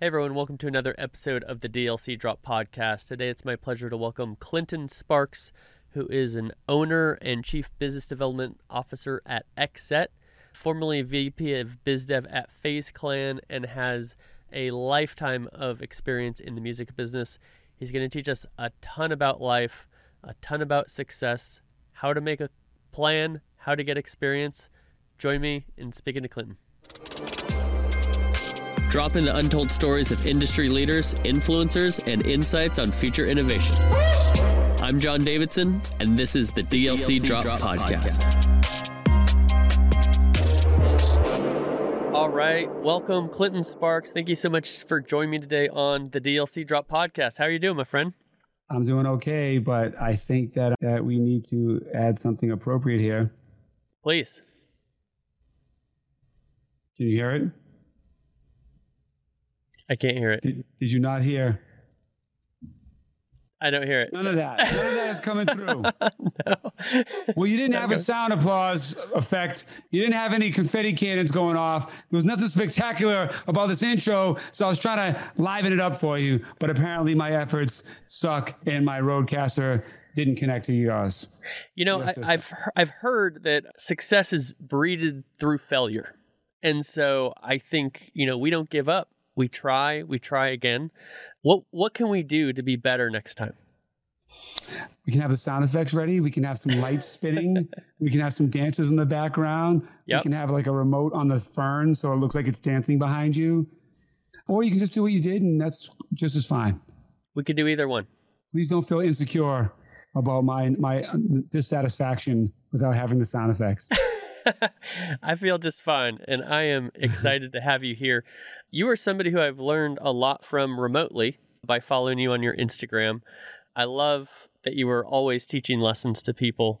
Hey everyone, welcome to another episode of the DLC Drop Podcast. Today it's my pleasure to welcome Clinton Sparks, who is an owner and chief business development officer at XSET, formerly VP of BizDev at FaZe Clan, and has a lifetime of experience in the music business. He's going to teach us a ton about life, a ton about success, how to make a plan, how to get experience. Join me in speaking to Clinton. Drop in the untold stories of industry leaders, influencers, and insights on future innovation. I'm John Davidson, and this is the DLC, DLC Drop, Drop, Podcast. Podcast. All right, welcome, Clinton Sparks. Thank you so much for joining me today on the DLC Drop Podcast. How are you doing, my friend? I'm doing okay, but I think that that we need to add something appropriate here. Please. Can you hear it? I can't hear it. Did, did you not hear? I don't hear it. None of that. None of that is coming through. no. Well, you didn't have a sound applause effect. You didn't have any confetti cannons going off. There was nothing spectacular about this intro. So I was trying to liven it up for you. But apparently my efforts suck and my RODECaster didn't connect to yours. You know, I, I've I've heard that success is breeded through failure. And so I think, you know, we don't give up we try, we try again. What what can we do to be better next time? We can have the sound effects ready. We can have some lights spinning. we can have some dances in the background. Yep. We can have like a remote on the fern so it looks like it's dancing behind you. Or you can just do what you did and that's just as fine. We could do either one. Please don't feel insecure about my my uh, dissatisfaction without having the sound effects. I feel just fine, and I am excited to have you here. You are somebody who I've learned a lot from remotely by following you on your Instagram. I love that you are always teaching lessons to people.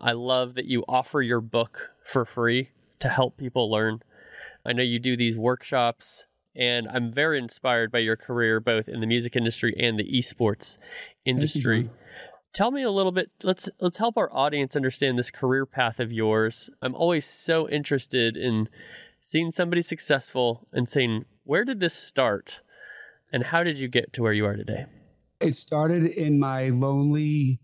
I love that you offer your book for free to help people learn. I know you do these workshops, and I'm very inspired by your career both in the music industry and the esports industry. Tell me a little bit. Let's let's help our audience understand this career path of yours. I'm always so interested in seeing somebody successful and saying, "Where did this start?" and how did you get to where you are today? It started in my lonely,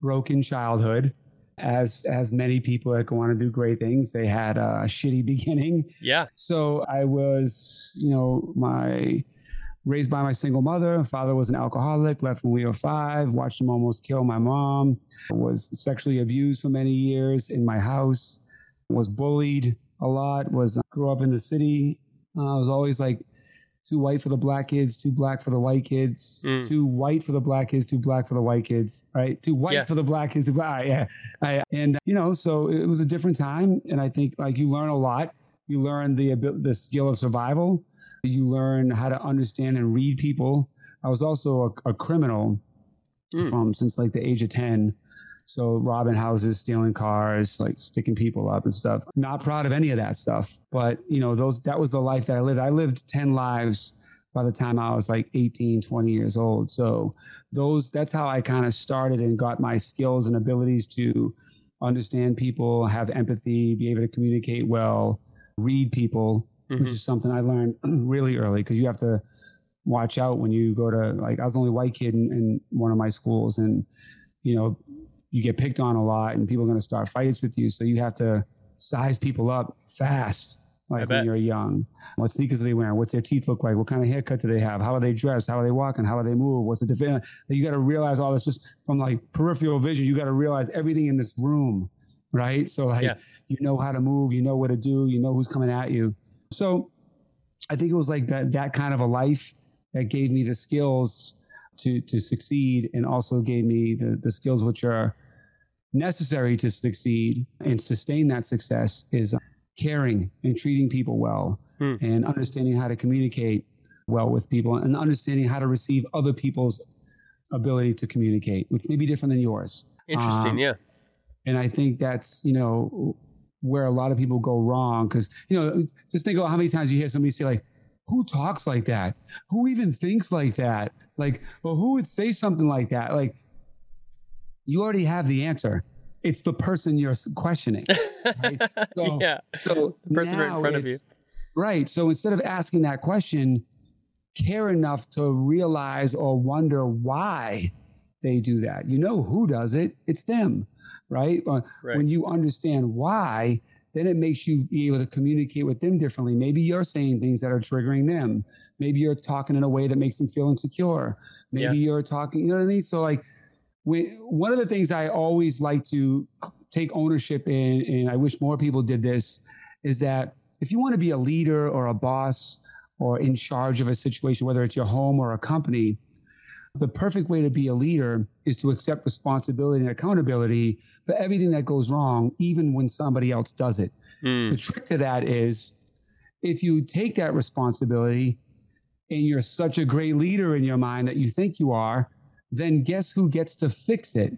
broken childhood. As as many people that want to do great things, they had a shitty beginning. Yeah. So I was, you know, my raised by my single mother. Father was an alcoholic, left when we were five, watched him almost kill my mom, was sexually abused for many years in my house, was bullied a lot, was uh, grew up in the city. Uh, I was always like too white for the black kids, too black for the white kids, mm. too white for the black kids, too black for the white kids, right? Too white yeah. for the black kids, too black. Yeah. I, and, you know, so it was a different time. And I think like you learn a lot. You learn the, the skill of survival you learn how to understand and read people. I was also a, a criminal mm. from since like the age of 10. So robbing houses, stealing cars, like sticking people up and stuff. Not proud of any of that stuff. But you know, those that was the life that I lived. I lived 10 lives by the time I was like 18, 20 years old. So those that's how I kind of started and got my skills and abilities to understand people, have empathy, be able to communicate well, read people mm-hmm. which is something I learned really early because you have to watch out when you go to like I was the only white kid in, in one of my schools, and you know you get picked on a lot, and people are going to start fights with you, so you have to size people up fast. Like when you're young, what sneakers are they wearing? What's their teeth look like? What kind of haircut do they have? How are they dressed? How are they walking? How are they move? What's the different? You got to realize all this just from like peripheral vision. You got to realize everything in this room, right? So like yeah. you know how to move, you know what to do, you know who's coming at you. So I think it was like that that kind of a life that gave me the skills to to succeed and also gave me the, the skills which are necessary to succeed and sustain that success is caring and treating people well hmm. and understanding how to communicate well with people and understanding how to receive other people's ability to communicate which may be different than yours interesting um, yeah and i think that's you know where a lot of people go wrong. Because, you know, just think about how many times you hear somebody say, like, who talks like that? Who even thinks like that? Like, well, who would say something like that? Like, you already have the answer. It's the person you're questioning. Right? So, yeah. So the person right in front of you. Right. So instead of asking that question, care enough to realize or wonder why they do that. You know who does it, it's them, right? Uh, right. When you understand why, then it makes you be able to communicate with them differently. Maybe you're saying things that are triggering them. Maybe you're talking in a way that makes them feel insecure. Maybe yeah. you're talking, you know what I mean? So, like, when, one of the things I always like to take ownership in, and I wish more people did this, is that if you want to be a leader or a boss or in charge of a situation, whether it's your home or a company, the perfect way to be a leader is to accept responsibility and accountability for everything that goes wrong, even when somebody else does it. Mm. The trick to that is if you take that responsibility and you're such a great leader in your mind that you think you are, then guess who gets to fix it?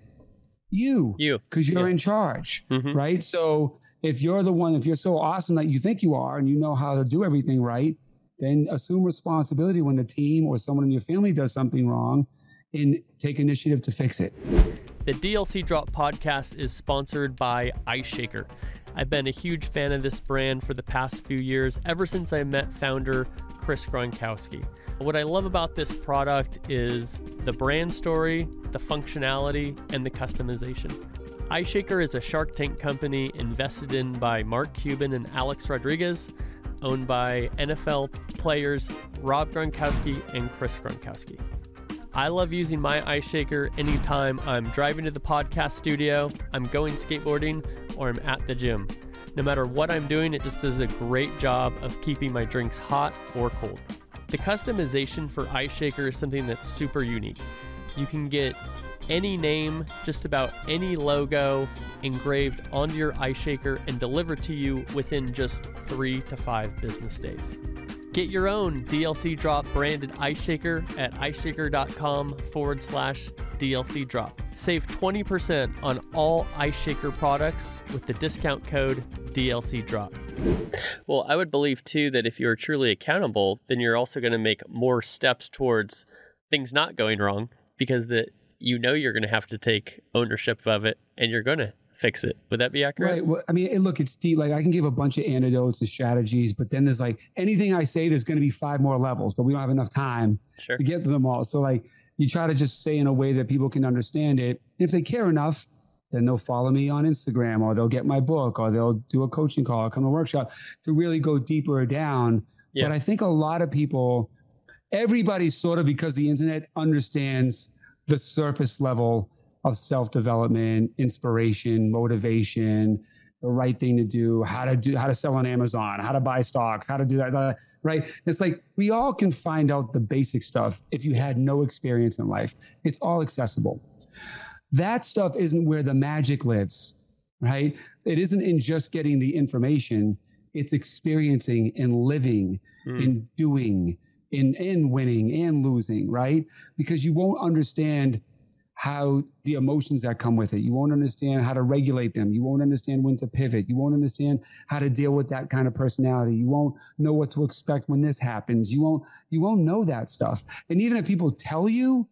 You. You. Because you're yeah. in charge, mm-hmm. right? So if you're the one, if you're so awesome that you think you are and you know how to do everything right, then assume responsibility when the team or someone in your family does something wrong and take initiative to fix it. The DLC Drop podcast is sponsored by Ice Shaker. I've been a huge fan of this brand for the past few years, ever since I met founder Chris Gronkowski. What I love about this product is the brand story, the functionality, and the customization. Ice Shaker is a Shark Tank company invested in by Mark Cuban and Alex Rodriguez owned by NFL players Rob Gronkowski and Chris Gronkowski. I love using my ice shaker anytime I'm driving to the podcast studio, I'm going skateboarding, or I'm at the gym. No matter what I'm doing, it just does a great job of keeping my drinks hot or cold. The customization for Ice Shaker is something that's super unique. You can get any name, just about any logo engraved onto your ice shaker and delivered to you within just three to five business days. Get your own DLC Drop branded ice shaker at iceshaker.com forward slash DLC Drop. Save 20% on all ice shaker products with the discount code DLC Drop. Well, I would believe too that if you're truly accountable, then you're also going to make more steps towards things not going wrong because the you know you're going to have to take ownership of it and you're going to fix it. Would that be accurate? Right. Well, I mean, look, it's deep. Like I can give a bunch of antidotes and strategies, but then there's like anything I say, there's going to be five more levels, but we don't have enough time sure. to get to them all. So like you try to just say in a way that people can understand it. If they care enough, then they'll follow me on Instagram or they'll get my book or they'll do a coaching call or come to a workshop to really go deeper down. Yeah. But I think a lot of people, everybody sort of because the internet understands the surface level of self development, inspiration, motivation, the right thing to do, how to do, how to sell on Amazon, how to buy stocks, how to do that, right? It's like we all can find out the basic stuff if you had no experience in life. It's all accessible. That stuff isn't where the magic lives, right? It isn't in just getting the information, it's experiencing and living mm. and doing in in winning and losing, right? Because you won't understand how the emotions that come with it. You won't understand how to regulate them. You won't understand when to pivot. You won't understand how to deal with that kind of personality. You won't know what to expect when this happens. You won't you won't know that stuff. And even if people tell you,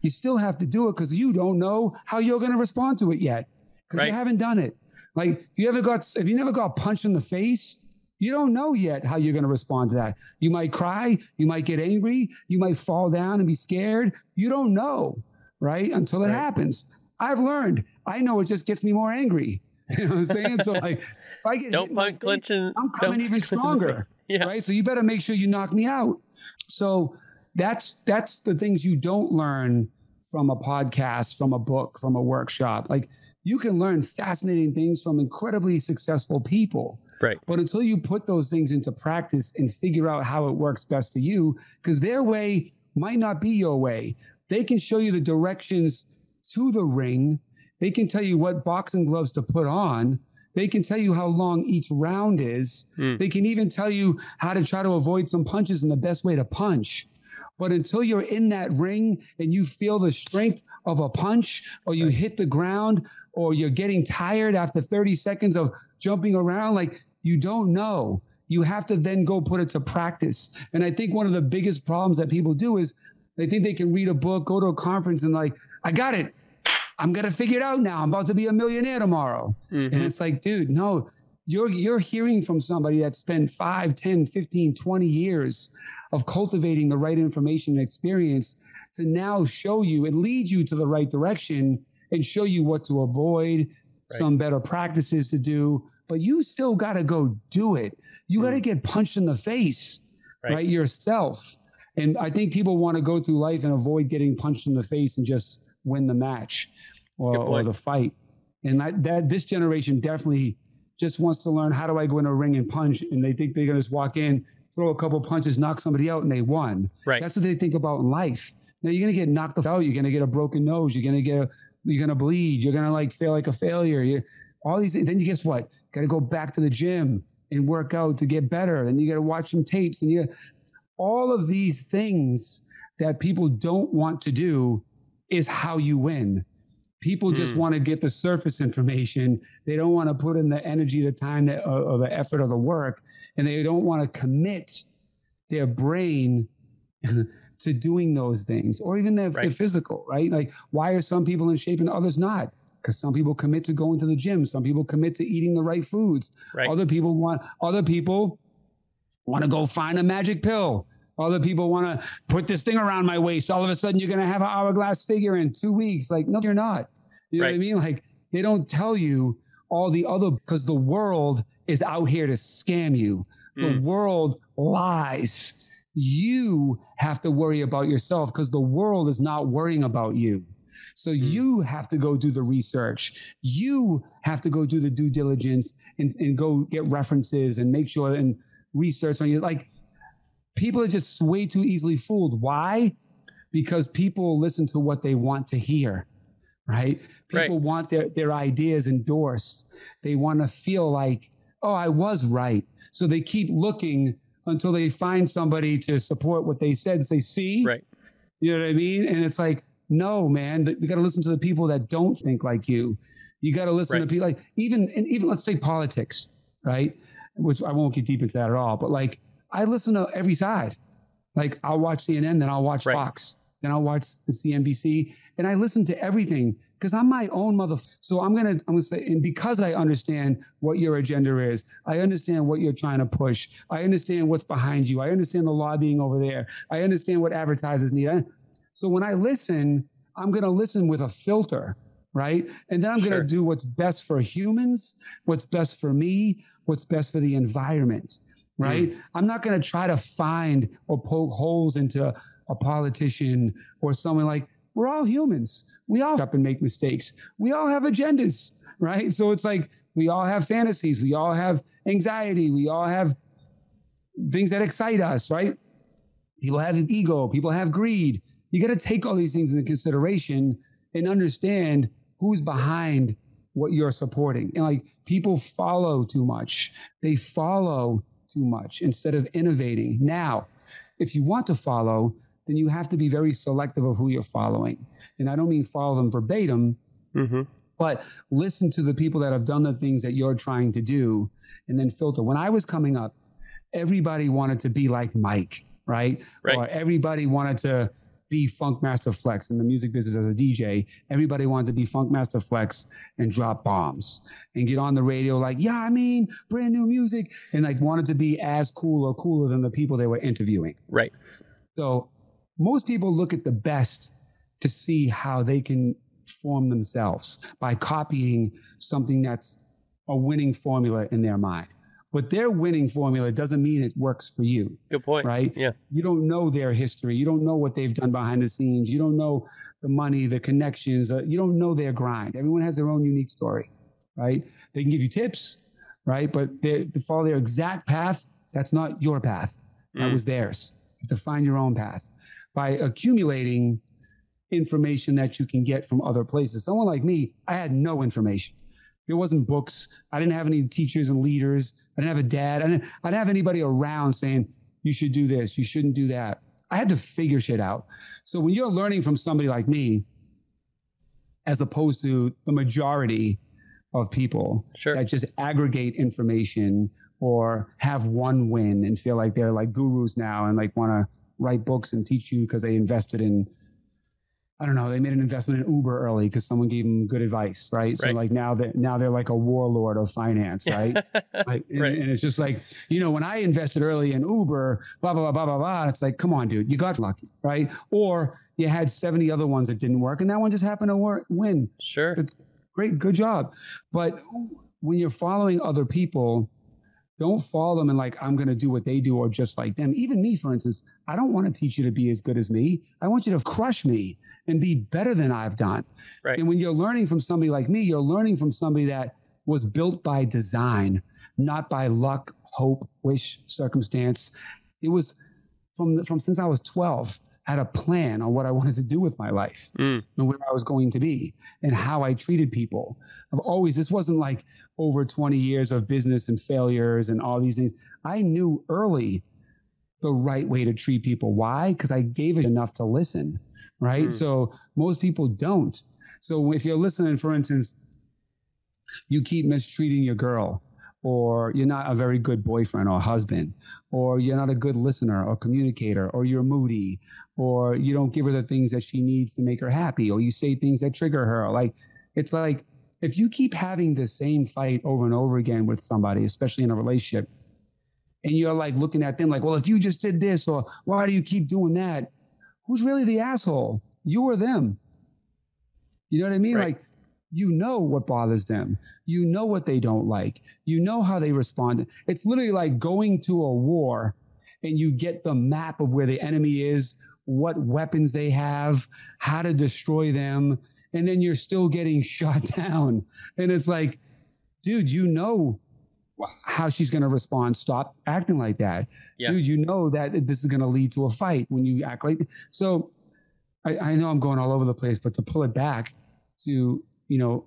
you still have to do it because you don't know how you're going to respond to it yet because right. you haven't done it. Like you ever got if you never got punched in the face, you don't know yet how you're going to respond to that. You might cry, you might get angry, you might fall down and be scared. You don't know, right? Until it right. happens. I've learned. I know it just gets me more angry. You know what I'm saying? So like if I get don't punch clinching. I'm coming even stronger. Yeah. Right. So you better make sure you knock me out. So that's that's the things you don't learn from a podcast, from a book, from a workshop. Like you can learn fascinating things from incredibly successful people. Right. But until you put those things into practice and figure out how it works best for you, because their way might not be your way. They can show you the directions to the ring. They can tell you what boxing gloves to put on. They can tell you how long each round is. Mm. They can even tell you how to try to avoid some punches and the best way to punch. But until you're in that ring and you feel the strength of a punch, or you hit the ground, or you're getting tired after 30 seconds of jumping around, like you don't know. You have to then go put it to practice. And I think one of the biggest problems that people do is they think they can read a book, go to a conference, and like, I got it. I'm gonna figure it out now. I'm about to be a millionaire tomorrow. Mm-hmm. And it's like, dude, no, you're you're hearing from somebody that spent 5 10 15 20 years of cultivating the right information and experience to now show you and lead you to the right direction and show you what to avoid right. some better practices to do but you still got to go do it you mm. got to get punched in the face right. right yourself and i think people want to go through life and avoid getting punched in the face and just win the match or, or the fight and that, that this generation definitely just wants to learn how do I go in a ring and punch, and they think they're gonna just walk in, throw a couple punches, knock somebody out, and they won. Right. That's what they think about in life. Now you're gonna get knocked out. You're gonna get a broken nose. You're gonna get. A, You're gonna bleed. You're gonna like feel like a failure. You, all these. Then you guess what? Got to go back to the gym and work out to get better. And you got to watch some tapes. And you. All of these things that people don't want to do is how you win. People just mm. want to get the surface information. They don't want to put in the energy, the time, the, or, or the effort, or the work, and they don't want to commit their brain to doing those things, or even their, right. their physical. Right? Like, why are some people in shape and others not? Because some people commit to going to the gym. Some people commit to eating the right foods. Right. Other people want. Other people want to go find a magic pill. Other people want to put this thing around my waist. All of a sudden, you're going to have an hourglass figure in two weeks. Like, no, you're not. You know right. what I mean? Like, they don't tell you all the other, because the world is out here to scam you. The mm. world lies. You have to worry about yourself because the world is not worrying about you. So mm. you have to go do the research. You have to go do the due diligence and, and go get references and make sure and research on you. Like people are just way too easily fooled. Why? Because people listen to what they want to hear, right? People right. want their, their ideas endorsed. They want to feel like, oh, I was right. So they keep looking until they find somebody to support what they said and say, see? Right. You know what I mean? And it's like, no, man, you got to listen to the people that don't think like you. You got to listen right. to people like even, and even let's say politics, right? Which I won't get deep into that at all, but like, I listen to every side. Like I'll watch CNN, then I'll watch right. Fox, then I'll watch the CNBC, and I listen to everything because I'm my own mother. So I'm gonna I'm gonna say, and because I understand what your agenda is, I understand what you're trying to push. I understand what's behind you. I understand the lobbying over there. I understand what advertisers need. So when I listen, I'm gonna listen with a filter, right? And then I'm gonna do what's best for humans, what's best for me, what's best for the environment right? Mm. I'm not going to try to find or poke holes into a politician or someone like we're all humans. We all up and make mistakes. We all have agendas, right? So it's like we all have fantasies. We all have anxiety. We all have things that excite us, right? People have ego. People have greed. You got to take all these things into consideration and understand who's behind what you're supporting. And like people follow too much. They follow too much instead of innovating. Now, if you want to follow, then you have to be very selective of who you're following. And I don't mean follow them verbatim, mm-hmm. but listen to the people that have done the things that you're trying to do and then filter. When I was coming up, everybody wanted to be like Mike, right? right. Or everybody wanted to be Funkmaster Flex in the music business as a DJ. Everybody wanted to be Funkmaster Flex and drop bombs and get on the radio like, yeah, I mean, brand new music, and like wanted to be as cool or cooler than the people they were interviewing. Right. So most people look at the best to see how they can form themselves by copying something that's a winning formula in their mind. But their winning formula doesn't mean it works for you. Good point. Right? Yeah. You don't know their history. You don't know what they've done behind the scenes. You don't know the money, the connections. Uh, you don't know their grind. Everyone has their own unique story, right? They can give you tips, right? But they, to follow their exact path, that's not your path. That mm. was theirs. You have to find your own path by accumulating information that you can get from other places. Someone like me, I had no information. There wasn't books. I didn't have any teachers and leaders. I didn't have a dad. I didn't, I didn't have anybody around saying, you should do this, you shouldn't do that. I had to figure shit out. So when you're learning from somebody like me, as opposed to the majority of people sure. that just aggregate information or have one win and feel like they're like gurus now and like want to write books and teach you because they invested in I don't know, they made an investment in Uber early because someone gave them good advice, right? So Right. like now that now they're like a warlord of finance, right? Like, and, Right. and it's just like, you know, when I invested early in Uber, blah, blah, blah, blah, blah, blah, it's like, come on, dude, you got lucky, right? Or you had 70 other ones that didn't work and that one just happened to work, win. sure. Great, good job. But when you're following other people, don't follow them and like, I'm going to do what they do or just like them. Even me, for instance, I don't want to teach you to be as good as me. I want you to crush me and be better than I've done. Right. And when you're learning from somebody like me, you're learning from somebody that was built by design, not by luck, hope, wish, circumstance. It was from from since I was 12, I had a plan on what I wanted to do with my life Mm, and where I was going to be and how I treated people. I've always, this wasn't like over 20 years of business and failures and all these things. I knew early the right way to treat people. Why? Because I gave it enough to listen, right? Mm. So most people don't. So if you're listening, for instance, you keep mistreating your girl, or you're not a very good boyfriend or husband, or you're not a good listener or communicator, or you're moody, or you don't give her the things that she needs to make her happy, or you say things that trigger her. Like, it's like if you keep having the same fight over and over again with somebody, especially in a relationship, and you're like looking at them like, well, if you just did this, or why do you keep doing that? Who's really the asshole? You or them? You know what I mean? Right. Like, you know what bothers them. You know what they don't like. You know how they respond. It's literally like going to a war and you get the map of where the enemy is, what weapons they have, how to destroy them, and then you're still getting shot down. And it's like, dude, you know how she's going to respond. Stop acting like that. Yeah. Dude, you know that this is going to lead to a fight when you act like so. I, I know I'm going all over the place, but to pull it back to, you know,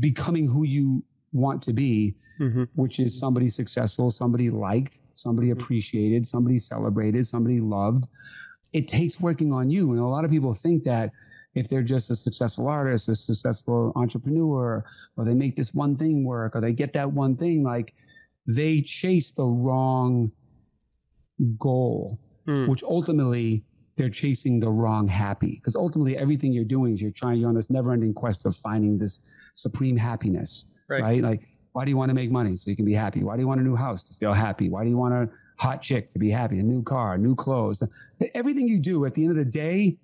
becoming who you want to be, mhm. which is somebody successful, somebody liked, somebody Mhm. appreciated, somebody celebrated, somebody loved. It takes working on you. And a lot of people think that if they're just a successful artist, a successful entrepreneur, or they make this one thing work, or they get that one thing, like they chase the wrong goal, Mm, which ultimately they're chasing the wrong happy. Because ultimately, everything you're doing is you're trying, you're on this never ending quest of finding this supreme happiness, Right. right? Like, why do you want to make money so you can be happy? Why do you want a new house to feel happy? Why do you want a hot chick to be happy? A new car, new clothes. Everything you do at the end of the day,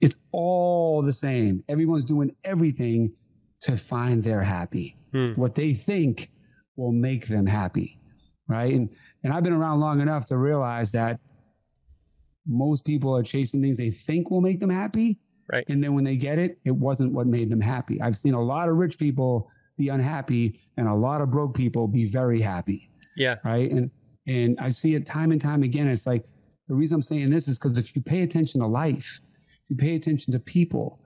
it's all the same. Everyone's doing everything to find their happy. mm, What they think will make them happy, right? And and I've been around long enough to realize that most people are chasing things they think will make them happy, Right. and then when they get it, it wasn't what made them happy. I've seen a lot of rich people be unhappy and a lot of broke people be very happy Yeah. right? And and I see it time and time again. It's like the reason I'm saying this is because if you pay attention to life, if you pay attention to people,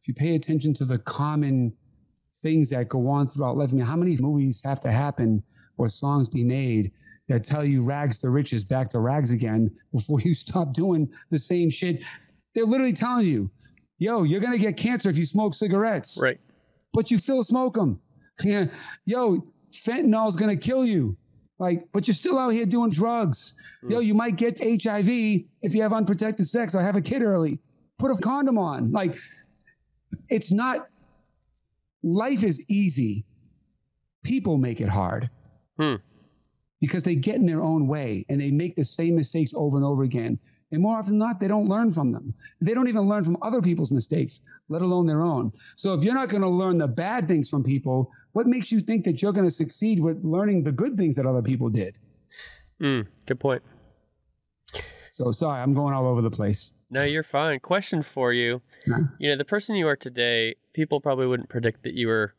if you pay attention to the common things that go on throughout life. I mean, how many movies have to happen or songs be made that tell you rags to riches, back to rags again before you stop doing the same shit? They're literally telling you, yo, you're gonna get cancer if you smoke cigarettes Right. but you still smoke them. Yeah. Yo, fentanyl's gonna kill you. Like, but you're still out here doing drugs. Yo, mm. you might get HIV if you have unprotected sex or have a kid early. Put a condom on. Like, it's not life is easy. People make it hard. Hmm. Because they get in their own way and they make the same mistakes over and over again. And more often than not, they don't learn from them. They don't even learn from other people's mistakes, let alone their own. So if you're not going to learn the bad things from people, what makes you think that you're going to succeed with learning the good things that other people did? Mm, good point. So sorry, I'm going all over the place. No, you're fine. Question for you. You know, the person you are today, people probably wouldn't predict that you were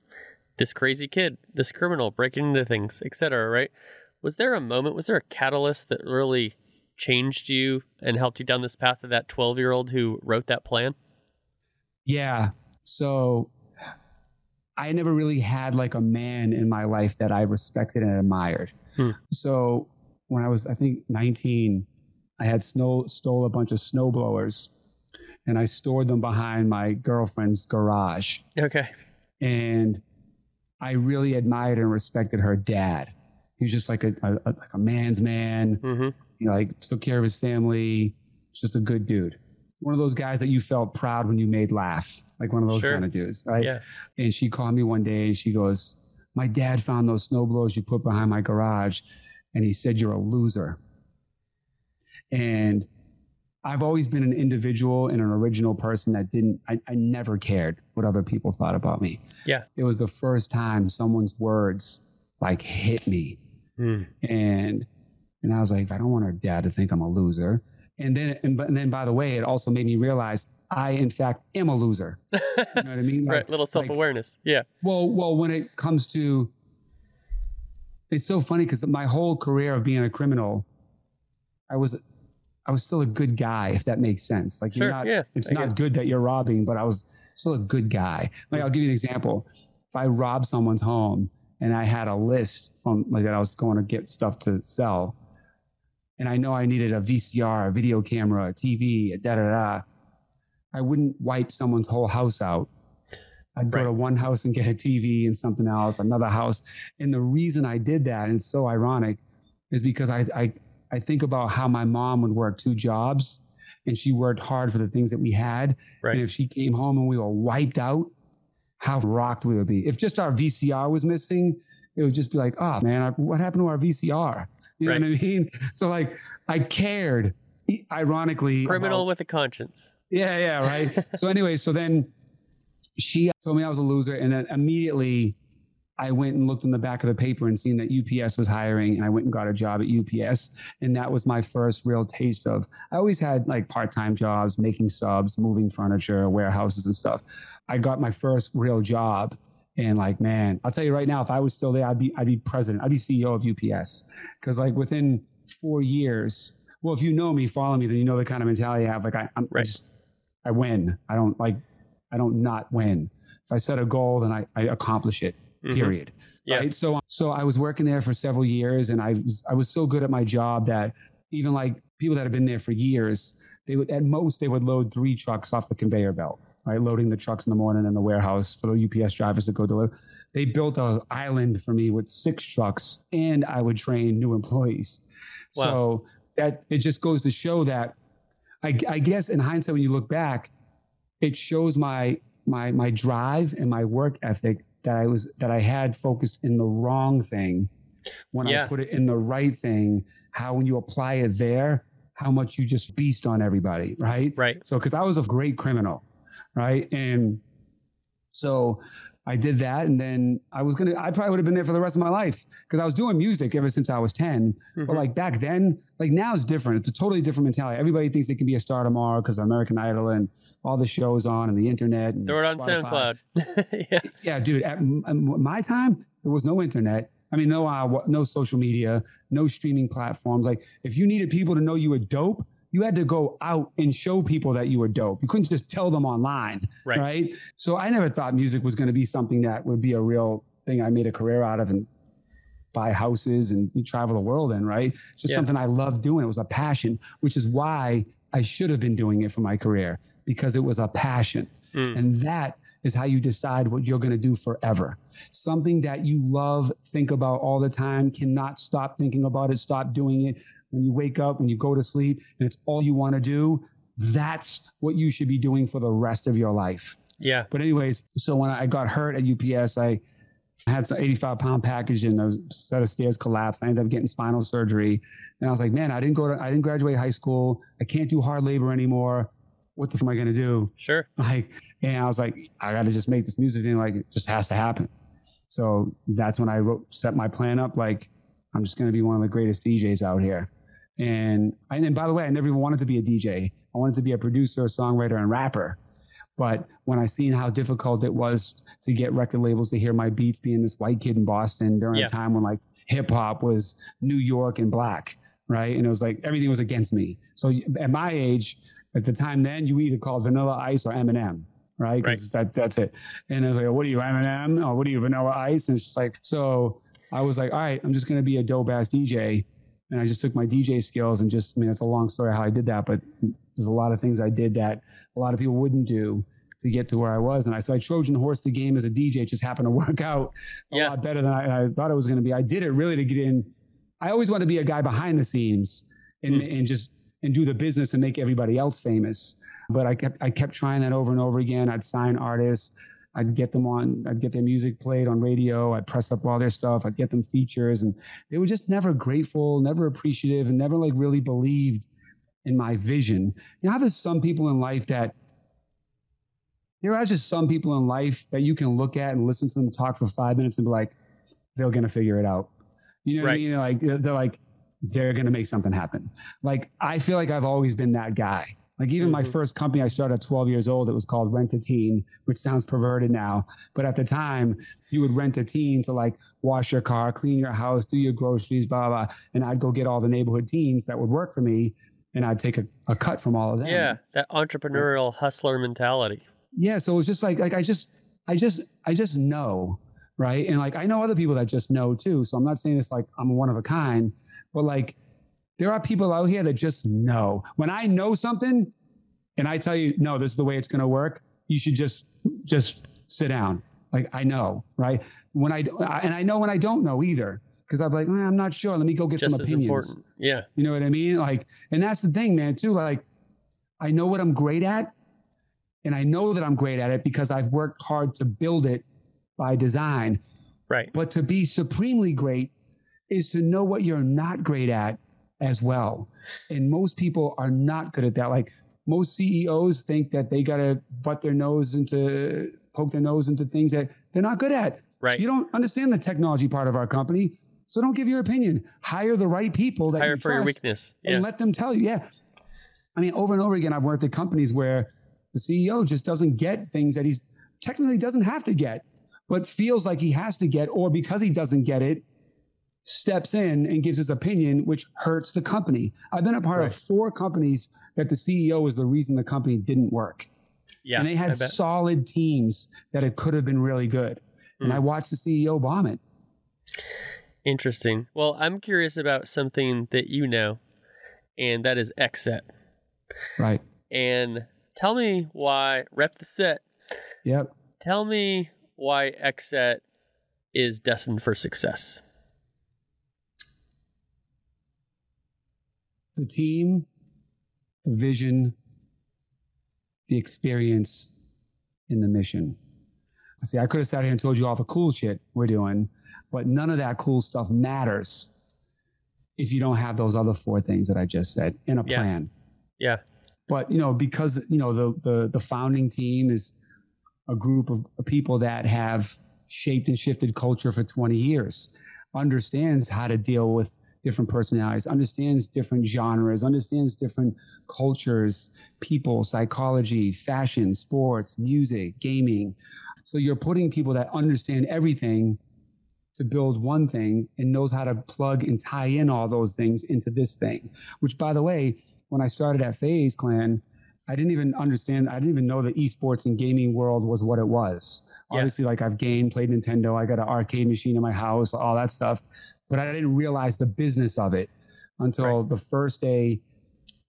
this crazy kid, this criminal breaking into things, etc., right? Was there a moment, was there a catalyst that really changed you and helped you down this path of that 12-year-old who wrote that plan? Yeah. So I never really had like a man in my life that I respected and admired. Hmm. So when I was, I think, 19, I had snow stole a bunch of snow blowers and I stored them behind my girlfriend's garage. Okay. And I really admired and respected her dad. He was just like a, a, like a man's man Mm-hmm. you know, like took care of his family. Just a good dude. one of those guys that you felt proud when you made laugh, like one of those Sure. kind of dudes, right? Yeah. And she called me one day and she goes, My dad found those snow blowers you put behind my garage and he said you're a loser. And I've always been an individual and an original person that didn't, I, I never cared what other people thought about me. Yeah. It was the first time someone's words like hit me. Mm. And and I was like, I don't want her dad to think I'm a loser. And then and, but- and then by the way, it also made me realize I in fact am a loser. You know what I mean? Like- right. Little self awareness. yeah. well, well, when it comes to, it's so funny because my whole career of being a criminal, I was, I was still a good guy, if that makes sense. Like Sure. you're not, yeah. it's I not good that you're robbing, but I was still a good guy. Like mm. I'll give you an example. If I robbed someone's home and I had a list from like that I was going to get stuff to sell, and I know I needed a VCR, a video camera, a TV, a da da da, I wouldn't wipe someone's whole house out. I'd go Right. to one house and get a TV and something else, another house. And the reason I did that, and it's so ironic, is because I, I, I think about how my mom would work two jobs and she worked hard for the things that we had. Right. And if she came home and we were wiped out, how rocked we would be. If just our VCR was missing, it would just be like, oh man, what happened to our VCR? You know what I mean? So like, I cared. Ironically, Criminal about- with a conscience. yeah, yeah, right. so anyway, so then she told me I was a loser, and then immediately I went and looked in the back of the paper and seen that UPS was hiring, and I went and got a job at UPS, and that was my first real taste of. I always had like part-time jobs, making subs, moving furniture, warehouses, and stuff. I got my first real job. And like, man, I'll tell you right now, if I was still there, I'd be I'd be president. I'd be CEO of UPS. Cause like within four years, well, if you know me, follow me, then you know the kind of mentality I have. Like I, I'm I just I win. I don't like I don't not win. If I set a goal, then I, I accomplish it. Mhm. Period. Yeah. Right. So so I was working there for several years, and I was I was so good at my job that even like people that have been there for years, they would at most they would load three trucks off the conveyor belt. Right, loading the trucks in the morning in the warehouse for the UPS drivers to go deliver. They built an island for me with six trucks, and I would train new employees. Wow. So that it just goes to show that I, I guess in hindsight, when you look back, it shows my my my drive and my work ethic that I was that I had focused in the wrong thing when Yeah. I put it in the right thing. How when you apply it there, how much you just beast on everybody, right? Right. So, because I was a great criminal, right? And so I did that. And then I was to, I probably would have been there for the rest of my life because I was doing music ever since I was 10. But Mhm. like back then, like now it's different. It's a totally different mentality. Everybody thinks they can be a star tomorrow because American Idol and all the shows on and the internet. And Throw it on Spotify. SoundCloud. yeah. Yeah, dude. At my time, there was no internet. I mean, no, uh, no social media, no streaming platforms. Like, if you needed people to know you were dope, you had to go out and show people that you were dope. You couldn't just tell them online, Right. right? So I never thought music was going to be something that would be a real thing I made a career out of and buy houses and travel the world in, right? It's just Yeah. something I loved doing. It was a passion, which is why I should have been doing it for my career because it was a passion. Mm. And that is how you decide what you're going to do forever. Something that you love, think about all the time, cannot stop thinking about it, stop doing it. When you wake up, when you go to sleep, and it's all you want to do, that's what you should be doing for the rest of your life. Yeah. But, anyways, so when I got hurt at UPS, I had some 85 pound package and a set of stairs collapsed. I ended up getting spinal surgery. And I was like, man, I didn't go to, I didn't graduate high school. I can't do hard labor anymore. What the f am I going to do? Sure. like and i was like i gotta just make this music thing like it just has to happen so that's when i wrote set my plan up like i'm just going to be one of the greatest djs out here and and by the way i never even wanted to be a dj i wanted to be a producer songwriter and rapper but when i seen how difficult it was to get record labels to hear my beats being this white kid in boston during Yeah. a time when like hip-hop was new york and black right and it was like everything was against me so at my age at the time then you either called vanilla ice or eminem right? 'Cause that that's it. And I was like, what are you, Eminem? Or what are you, Vanilla Ice? And it's just like, so I was like, all right, I'm just gonna be a dope ass DJ. And I just took my DJ skills and just, I mean, it's a long story how I did that, but there's a lot of things I did that a lot of people wouldn't do to get to where I was. And I so I Trojan horse the game as a DJ. It just happened to work out a Yeah. lot better than I, I thought it was gonna be. I did it really to get in. I always wanted to be a guy behind the scenes and, Hmm. and just and do the business and make everybody else famous. But I kept I kept trying that over and over again. I'd sign artists, I'd get them on, I'd get their music played on radio, I'd press up all their stuff, I'd get them features, and they were just never grateful, never appreciative, and never like really believed in my vision. You know, there's some people in life that there are just some people in life that you can look at and listen to them talk for five minutes and be like, they're gonna figure it out. You know, right. I mean? like they're like they're gonna make something happen. Like I feel like I've always been that guy. Like even mm-hmm. my first company I started at 12 years old, it was called Rent a Teen, which sounds perverted now. But at the time, you would rent a teen to like wash your car, clean your house, do your groceries, blah, blah. And I'd go get all the neighborhood teens that would work for me and I'd take a, a cut from all of them. Yeah, that entrepreneurial hustler mentality. Yeah. So it was just like like I just I just I just know, right? And like I know other people that just know too. So I'm not saying it's like I'm one of a kind, but like there are people out here that just know. When I know something and I tell you, no, this is the way it's going to work, you should just just sit down. Like I know, right? When I and I know when I don't know either, because I'm like, eh, I'm not sure. Let me go get just some opinions. Important. Yeah, you know what I mean? Like, and that's the thing, man. Too, like, I know what I'm great at, and I know that I'm great at it because I've worked hard to build it by design. Right. But to be supremely great is to know what you're not great at as well. And most people are not good at that. Like most CEOs think that they got to butt their nose into, poke their nose into things that they're not good at. Right. You don't understand the technology part of our company. So don't give your opinion. Hire the right people that hire you for your weakness yeah. and let them tell you. Yeah. I mean, over and over again, I've worked at companies where the CEO just doesn't get things that he's technically doesn't have to get, but feels like he has to get, or because he doesn't get it, steps in and gives his opinion, which hurts the company. I've been a part right. of four companies that the CEO was the reason the company didn't work. Yeah, and they had solid teams that it could have been really good. Mm. And I hmm. watched the CEO bomb it. Interesting. Well, I'm curious about something that you know, and that is XSET. Right. And tell me why rep the set. Yep. Tell me why XSET is destined for success. The team, the vision, the experience, and the mission. See, I could have sat here and told you all the cool shit we're doing, but none of that cool stuff matters if you don't have those other four things that I just said in a yeah. plan. Yeah. But you know, because you know the the the founding team is a group of people that have shaped and shifted culture for 20 years, understands how to deal with different personalities, understands different genres, understands different cultures, people, psychology, fashion, sports, music, gaming. So you're putting people that understand everything to build one thing and knows how to plug and tie in all those things into this thing, which by the way, when I started at FaZe Clan, I didn't even understand. I didn't even know the esports and gaming world was what it was. Yeah. Obviously, like I've gamed, played Nintendo. I got an arcade machine in my house, all that stuff, but I didn't realize the business of it until right. the first day.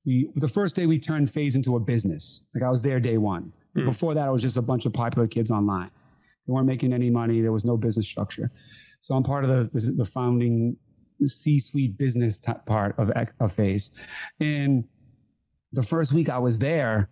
We the first day we turned FaZe into a business. Like I was there day one. Mm. Before that, it was just a bunch of popular kids online. They weren't making any money. There was no business structure. So I'm part of the, the, the founding C-suite business t- part of, of FaZe. And the first week I was there,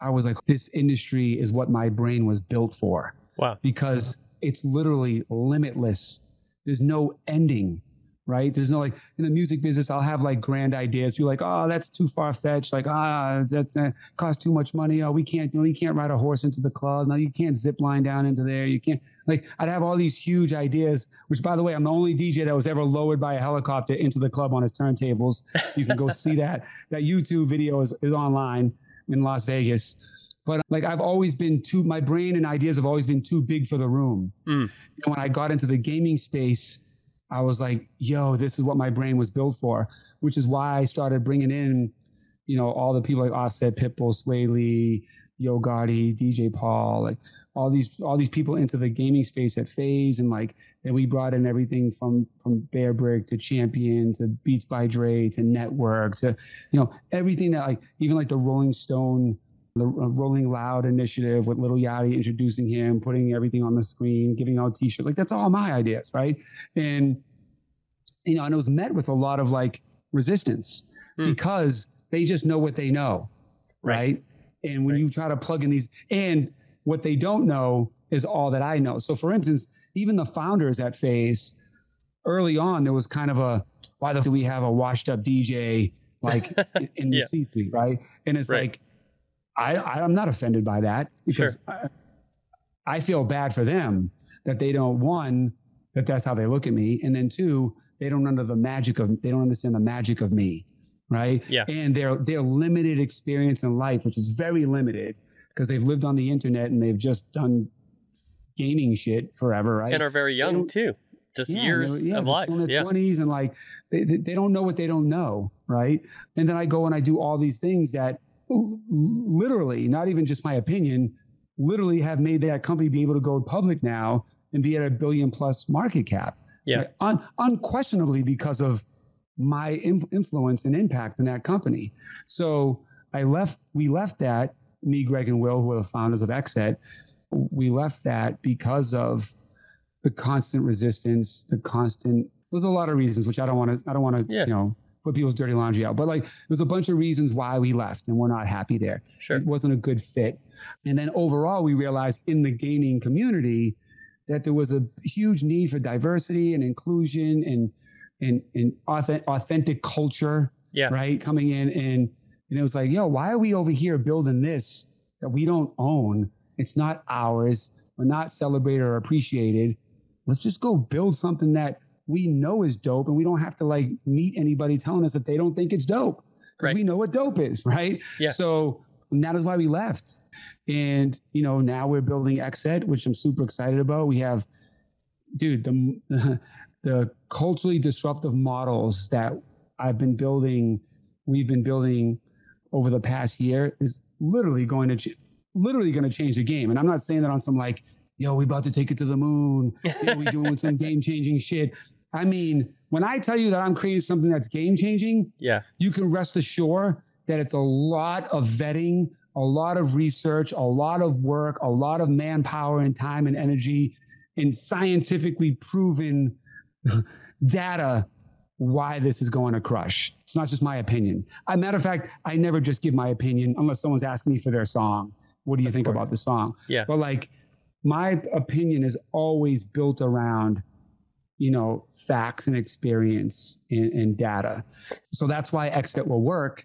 I was like, this industry is what my brain was built for. Wow. Because it's literally limitless. There's no ending right? There's no like in the music business, I'll have like grand ideas. Be like, oh, that's too far fetched. Like, ah, that uh, costs too much money. Oh, we can't. No, you can't ride a horse into the club. No, you can't zip line down into there. You can't. Like, I'd have all these huge ideas. Which, by the way, I'm the only DJ that was ever lowered by a helicopter into the club on his turntables. You can go see that. That YouTube video is, is online in Las Vegas. But like I've always been too, my brain and ideas have always been too big for the room. Mm. And when I got into the gaming space, I was like, yo, this is what my brain was built for, which is why I started bringing in, you know, all the people like Offset, Pitbull, Swae Lee, Yo Gotti, DJ Paul, like all these all these people into the gaming space at FaZe, and like then we brought in everything from from Bearbrick to Champion to Beats by Dre to Network to you know everything that like even like the Rolling Stone the uh, Rolling Loud initiative with Lil Yachty introducing him, putting everything on the screen, giving out t-shirts. Like that's all my ideas, right? And you know, and it was met with a lot of like resistance hmm. because they just know what they know. Right. right? And when right. you try to plug in these, and what they don't know is all that I know. So, for instance, even the founders at FaZe, early on, there was kind of a why do we have a washed up DJ like in, the yeah. C suite, right? And it's right. like, I, I am not offended by that because sure. I, I feel bad for them that they don't one that that's how they look at me, and then two they don't under the magic of they don't understand the magic of me, right? Yeah. And their their limited experience in life, which is very limited because they've lived on the internet and they've just done gaming shit forever, right? And are very young too just yeah, years yeah, of life. In their yeah. 20s and like they, they don't know what they don't know, right? And then I go and I do all these things that literally, not even just my opinion, literally have made that company be able to go public now and be at a billion plus market cap. Yeah. Un- unquestionably because of my influence and impact in that company. So I left, we left that, me, Greg, and Will, who are the founders of XSET, we left that because of the constant resistance, the constant. There's a lot of reasons, which I don't want to. I don't want to. Yeah. You know, put people's dirty laundry out. But like, there's a bunch of reasons why we left, and we're not happy there. Sure. It wasn't a good fit. And then overall, we realized in the gaming community that there was a huge need for diversity and inclusion and and and authentic culture. Yeah. Right. Coming in and and it was like, yo, why are we over here building this that we don't own? It's not ours. We're not celebrated or appreciated let's just go build something that we know is dope and we don't have to like meet anybody telling us that they don't think it's dope because right. we know what dope is, right? Yeah. So that is why we left. And, you know, now we're building XSET, which I'm super excited about. We have, dude, the, the culturally disruptive models that I've been building, we've been building over the past year is literally going to, literally going to change the game. And I'm not saying that on some like, yo, we about to take it to the moon. We doing some game changing shit. I mean, when I tell you that I'm creating something that's game changing, yeah, you can rest assured that it's a lot of vetting, a lot of research, a lot of work, a lot of manpower and time and energy, and scientifically proven data why this is going to crush. It's not just my opinion. As a matter of fact, I never just give my opinion unless someone's asking me for their song. What do you of think course. about the song? Yeah. But like my opinion is always built around you know facts and experience and, and data. So that's why XSET will work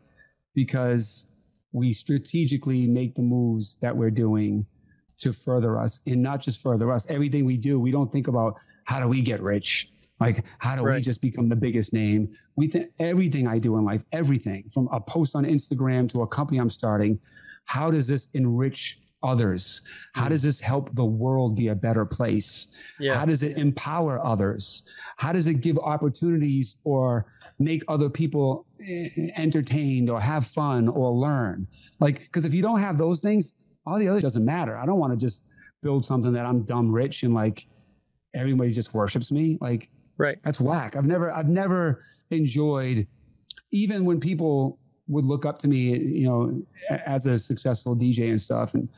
because we strategically make the moves that we're doing to further us and not just further us everything we do we don't think about how do we get rich? Like how do right. we just become the biggest name? We think everything i do in life everything from a post on instagram to a company i'm starting how does this enrich others? How mm. does this help the world be a better place? Yeah. How does it empower others? How does it give opportunities or make other people eh, entertained or have fun or learn? Like, because if you don't have those things, all the other doesn't matter. I don't want to just build something that I'm dumb rich and like everybody just worships me. Like, right. That's whack. I've never, I've never enjoyed, even when people would look up to me, you know, as a successful DJ and stuff. And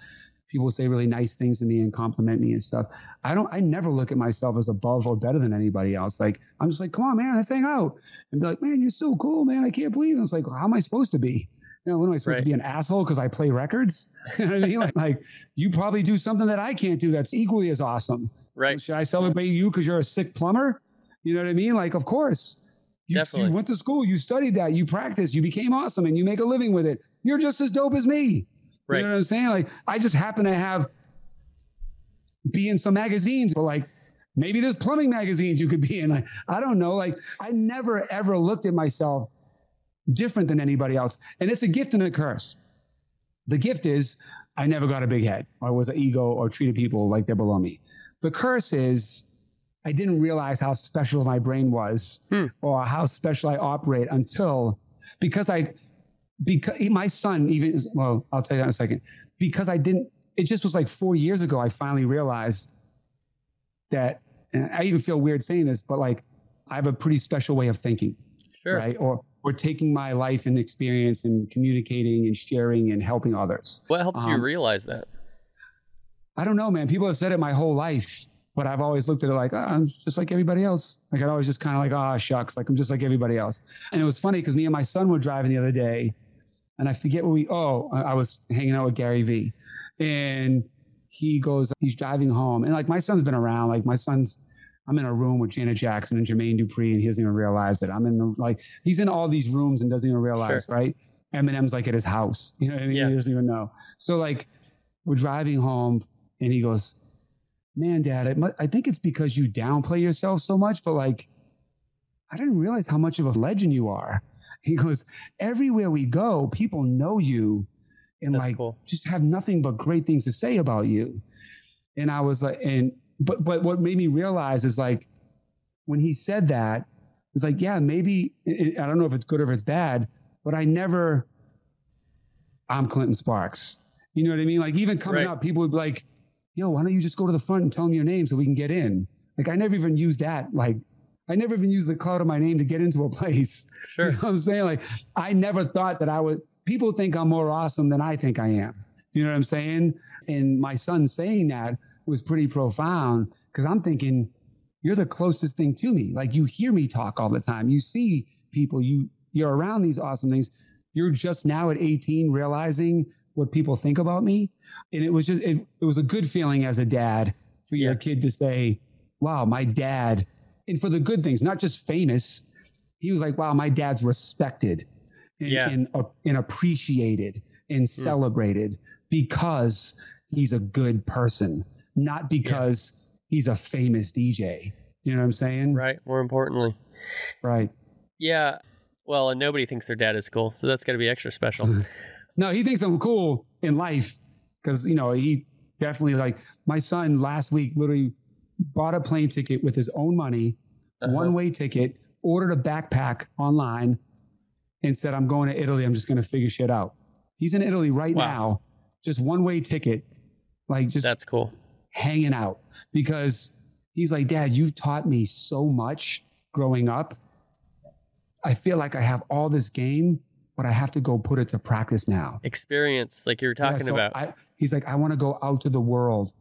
people say really nice things to me and compliment me and stuff. I don't, I never look at myself as above or better than anybody else. Like, I'm just like, come on, man, let's hang out. And be like, man, you're so cool, man. I can't believe it. It's like, how am I supposed to be? You know, what am I supposed right. to be an asshole because I play records? you know what I mean? Like, like, you probably do something that I can't do that's equally as awesome. Right. Should I celebrate you because you're a sick plumber? You know what I mean? Like, of course. You, you went to school, you studied that, you practiced, you became awesome, and you make a living with it. You're just as dope as me. Right. You know what I'm saying? Like, I just happen to have be in some magazines, but like maybe there's plumbing magazines you could be in. Like, I don't know. Like, I never ever looked at myself different than anybody else. And it's a gift and a curse. The gift is I never got a big head or was an ego or treated people like they're below me. The curse is I didn't realize how special my brain was hmm. or how special I operate until because I because my son even well I'll tell you that in a second. Because I didn't it just was like 4 years ago I finally realized that I even feel weird saying this but like I have a pretty special way of thinking sure. right? Or or taking my life and experience and communicating and sharing and helping others. What helped um, you realize that? I don't know man. People have said it my whole life but I've always looked at it like, oh, I'm just like everybody else. Like I'd always just kind of like, oh, shucks, like I'm just like everybody else. And it was funny because me and my son were driving the other day and I forget what we, oh, I was hanging out with Gary Vee. And he goes, he's driving home. And like my son's been around, like my son's, I'm in a room with Janet Jackson and Jermaine Dupri, and he doesn't even realize it. I'm in the, like, he's in all these rooms and doesn't even realize, sure. right? Eminem's like at his house, you know what I mean? Yeah. He doesn't even know. So like, we're driving home and he goes, man, dad, I, I think it's because you downplay yourself so much, but like, I didn't realize how much of a legend you are. He goes, everywhere we go, people know you and That's like cool. just have nothing but great things to say about you. And I was like, and but but what made me realize is like when he said that, it's like, yeah, maybe I don't know if it's good or if it's bad, but I never I'm Clinton Sparks. You know what I mean? Like even coming right. up, people would be like, yo, why don't you just go to the front and tell them your name so we can get in? Like I never even used that. Like I never even used the cloud of my name to get into a place. Sure. You know what I'm saying? Like I never thought that I would people think I'm more awesome than I think I am. Do you know what I'm saying? And my son saying that was pretty profound because I'm thinking, you're the closest thing to me. Like you hear me talk all the time. You see people, you you're around these awesome things. You're just now at 18 realizing what people think about me. And it was just, it, it was a good feeling as a dad for your yeah. kid to say, wow, my dad, and for the good things, not just famous. He was like, wow, my dad's respected and, yeah. and, uh, and appreciated and mm. celebrated because he's a good person, not because yeah. he's a famous DJ. You know what I'm saying? Right. More importantly. Right. Yeah. Well, and nobody thinks their dad is cool. So that's got to be extra special. No, he thinks I'm cool in life because you know he definitely like my son last week literally bought a plane ticket with his own money, uh-huh. one way ticket, ordered a backpack online, and said, "I'm going to Italy. I'm just going to figure shit out." He's in Italy right wow. now, just one way ticket, like just that's cool, hanging out because he's like, "Dad, you've taught me so much growing up. I feel like I have all this game." But I have to go put it to practice now. Experience, like you were talking yeah, so about. I, he's like, I want to go out to the world.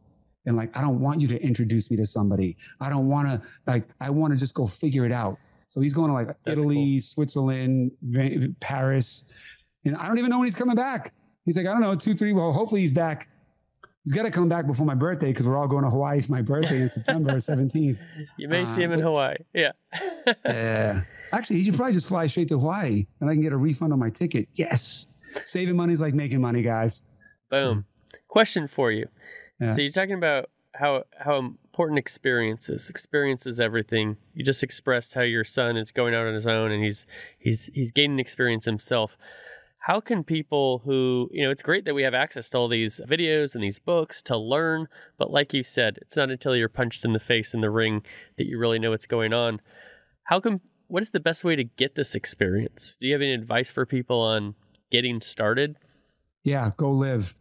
And like, I don't want you to introduce me to somebody. I don't want to, like, I want to just go figure it out. So he's going to like That's Italy, cool. Switzerland, Paris. And I don't even know when he's coming back. He's like, I don't know, two, three. Well, hopefully he's back. He's got to come back before my birthday because we're all going to Hawaii for my birthday in September 17th. You may uh, see him in Hawaii. Yeah. yeah. Actually, he should probably just fly straight to Hawaii and I can get a refund on my ticket. Yes. Saving money is like making money, guys. Boom. Question for you. Yeah. So you're talking about how how important experiences. Experience is everything. You just expressed how your son is going out on his own and he's he's he's gaining experience himself. How can people who, you know, it's great that we have access to all these videos and these books to learn, but like you said, it's not until you're punched in the face in the ring that you really know what's going on. How can what is the best way to get this experience? Do you have any advice for people on getting started? Yeah, go live.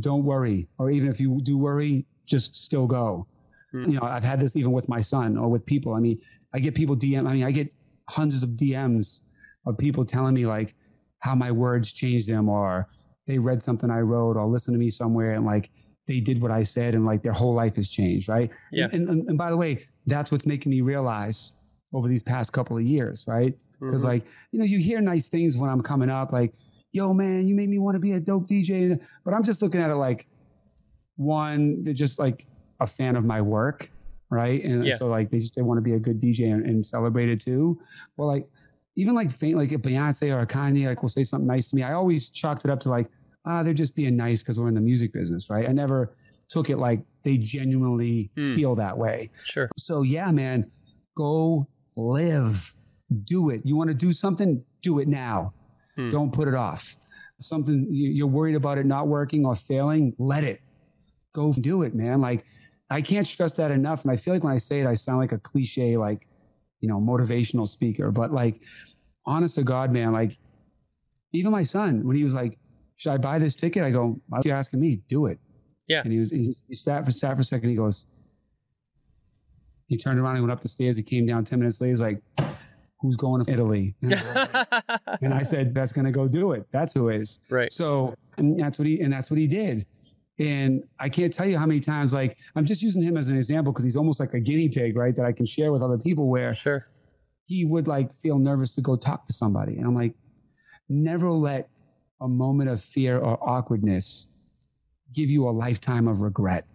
Don't worry. Or even if you do worry, just still go. Mm. You know, I've had this even with my son or with people. I mean, I get people DM, I mean, I get hundreds of DMs of people telling me like how my words changed them or they read something I wrote or listened to me somewhere and like they did what I said and like their whole life has changed, right? Yeah. And, and, and by the way, that's what's making me realize over these past couple of years, right? Because mm-hmm. like, you know, you hear nice things when I'm coming up, like, yo, man, you made me want to be a dope DJ. But I'm just looking at it like one, they're just like a fan of my work, right? And yeah. so like they just they want to be a good DJ and, and celebrate it too. Well, like even like faint like a Beyonce or a Kanye like will say something nice to me. I always chalked it up to like, ah, they're just being nice because we're in the music business, right? I never took it like they genuinely hmm. feel that way. Sure. So yeah, man, go live, do it. You want to do something, do it now. Hmm. Don't put it off. Something you're worried about it not working or failing, let it go do it, man. Like, I can't stress that enough. And I feel like when I say it, I sound like a cliche, like, you know, motivational speaker. But like, honest to God, man, like, even my son, when he was like, should I buy this ticket? I go, why are you asking me? Do it. Yeah. And he was, he, he sat for, sat for a second. He goes, he turned around and went up the stairs. He came down 10 minutes later. He's like, who's going to Italy? and I said, that's going to go do it. That's who is. Right. So, and that's what he, and that's what he did. And I can't tell you how many times, like, I'm just using him as an example because he's almost like a guinea pig, right? That I can share with other people where Sure. he would like feel nervous to go talk to somebody. And I'm like, never let a moment of fear or awkwardness give you a lifetime of regret,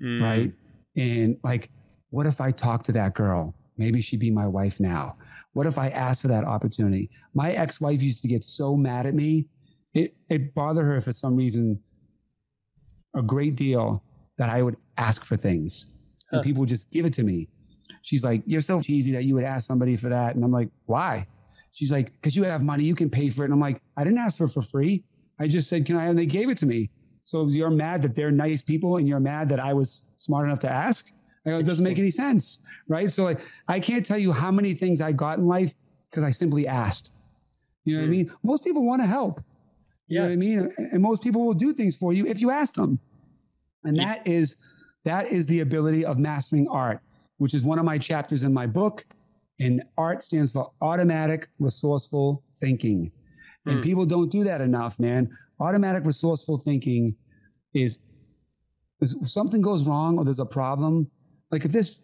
Mm, right? And like, what if I talk to that girl? Maybe she'd be my wife now. What if I asked for that opportunity? My ex wife used to get so mad at me. It, it bothered her for some reason a great deal that I would ask for things and Huh. people would just give it to me. She's like, You're so cheesy that you would ask somebody for that. And I'm like, Why? She's like, Because you have money, you can pay for it. And I'm like, I didn't ask for it for free. I just said, Can I? And they gave it to me. So you're mad that they're nice people and you're mad that I was smart enough to ask? Go, it doesn't make any sense. Right. So like, I can't tell you how many things I got in life because I simply asked. You know what I Mm. mean? Most people want to help. You know Yeah. what I mean? And most people will do things for you if you ask them. And Yeah. that is that is the ability of mastering art, which is one of my chapters in my book. And art stands for automatic resourceful thinking. And Hmm. people don't do that enough, man. Automatic resourceful thinking is, is something goes wrong or there's a problem, like if this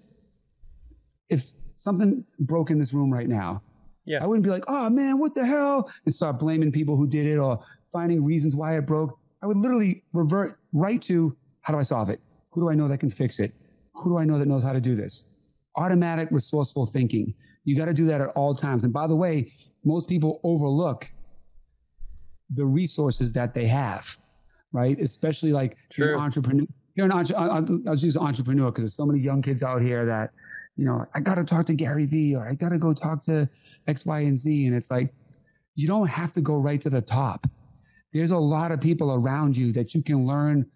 if something broke in this room right now, Yeah. I wouldn't be like, oh man, what the hell? And start blaming people who did it or finding reasons why it broke. I would literally revert right to how do I solve it? Who do I know that can fix it? Who do I know that knows how to do this? Automatic resourceful thinking. You got to do that at all times. And by the way, most people overlook the resources that they have, right? Especially like True. an entrepreneur. You're an entre- I- I- I'll just use entrepreneur because there's so many young kids out here that, you know, I got to talk to Gary Vee or I got to go talk to X, Y, and Z. And it's like, you don't have to go right to the top. There's a lot of people around you that you can learn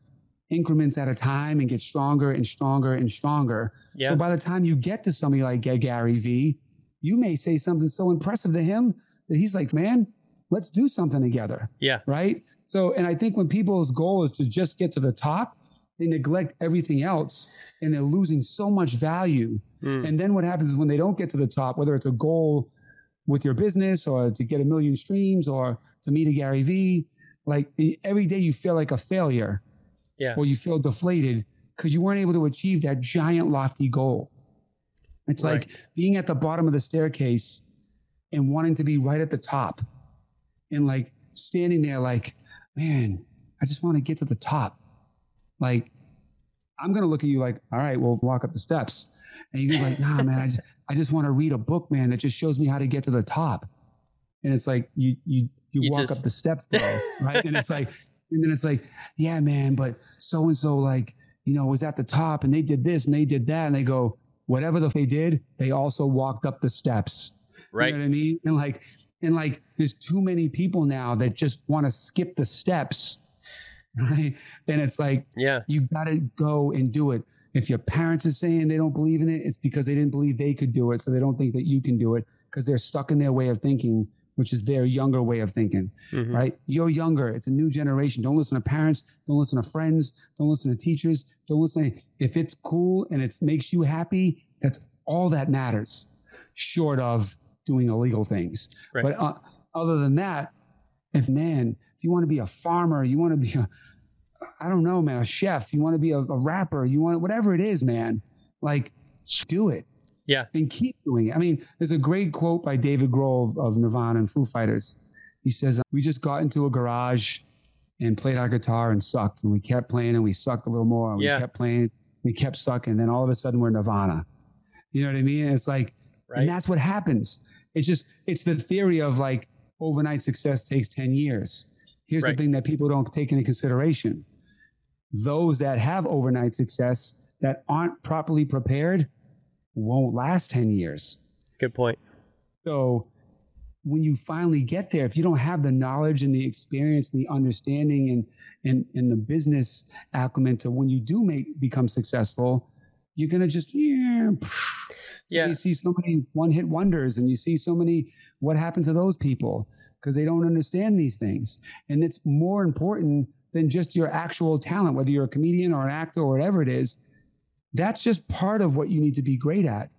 increments at a time and get stronger and stronger and stronger. Yeah. So by the time you get to somebody like Gary Vee, you may say something so impressive to him that he's like, man, let's do something together. yeah. Right. So, and I think when people's goal is to just get to the top, they neglect everything else and they're losing so much value. Mm, And then what happens is when they don't get to the top, whether it's a goal with your business or to get a million streams or to meet a Gary Vee, like every day you feel like a failure Yeah. or you feel deflated because you weren't able to achieve that giant lofty goal. It's like being at the bottom of the staircase and wanting to be right at the top and like standing there like, man, I just want to get to the top. Like, I'm gonna look at you like, all right, well, walk up the steps. And you're like, nah, man, I just I just want to read a book, man, that just shows me how to get to the top. And it's like you you you, You walk just- up the steps, bro. right. And it's like, and then it's like, yeah, man, but so and so, like, you know, was at the top and they did this and they did that. And they go, whatever the they did, they also walked up the steps. right. You know what I mean? And like, and like, there's too many people now that just want to skip the steps. Right. And it's like, Yeah. you got to go and do it. If your parents are saying they don't believe in it, it's because they didn't believe they could do it. So they don't think that you can do it because they're stuck in their way of thinking, which is their younger way of thinking, Mhm. right? You're younger. It's a new generation. Don't listen to parents. Don't listen to friends. Don't listen to teachers. Don't listen. If it's cool and it makes you happy, that's all that matters, short of doing illegal things. Right. But uh, other than that, if man, you want to be a farmer, you want to be a, I don't know, man, a chef, you want to be a, a rapper, you want whatever it is, man, like just do it Yeah. and keep doing it. I mean, there's a great quote by David Grohl of, of Nirvana and Foo Fighters. He says, "We just got into a garage and played our guitar and sucked, and we kept playing and we sucked a little more, and we kept playing, we kept sucking, and then all of a sudden we're Nirvana." You know what I mean? It's like, Right. and that's what happens. It's just it's the theory of like overnight success takes 10 years. Here's Right. the thing that people don't take into consideration. Those that have overnight success that aren't properly prepared won't last 10 years. Good point. So when you finally get there, if you don't have the knowledge and the experience and the understanding and and, and the business acumen to when you do make become successful, you're gonna just yeah. Yeah. You see so many one hit wonders and you see so many what happened to those people because they don't understand these things. And it's more important than just your actual talent, whether you're a comedian or an actor or whatever it is. That's just part of what you need to be great at.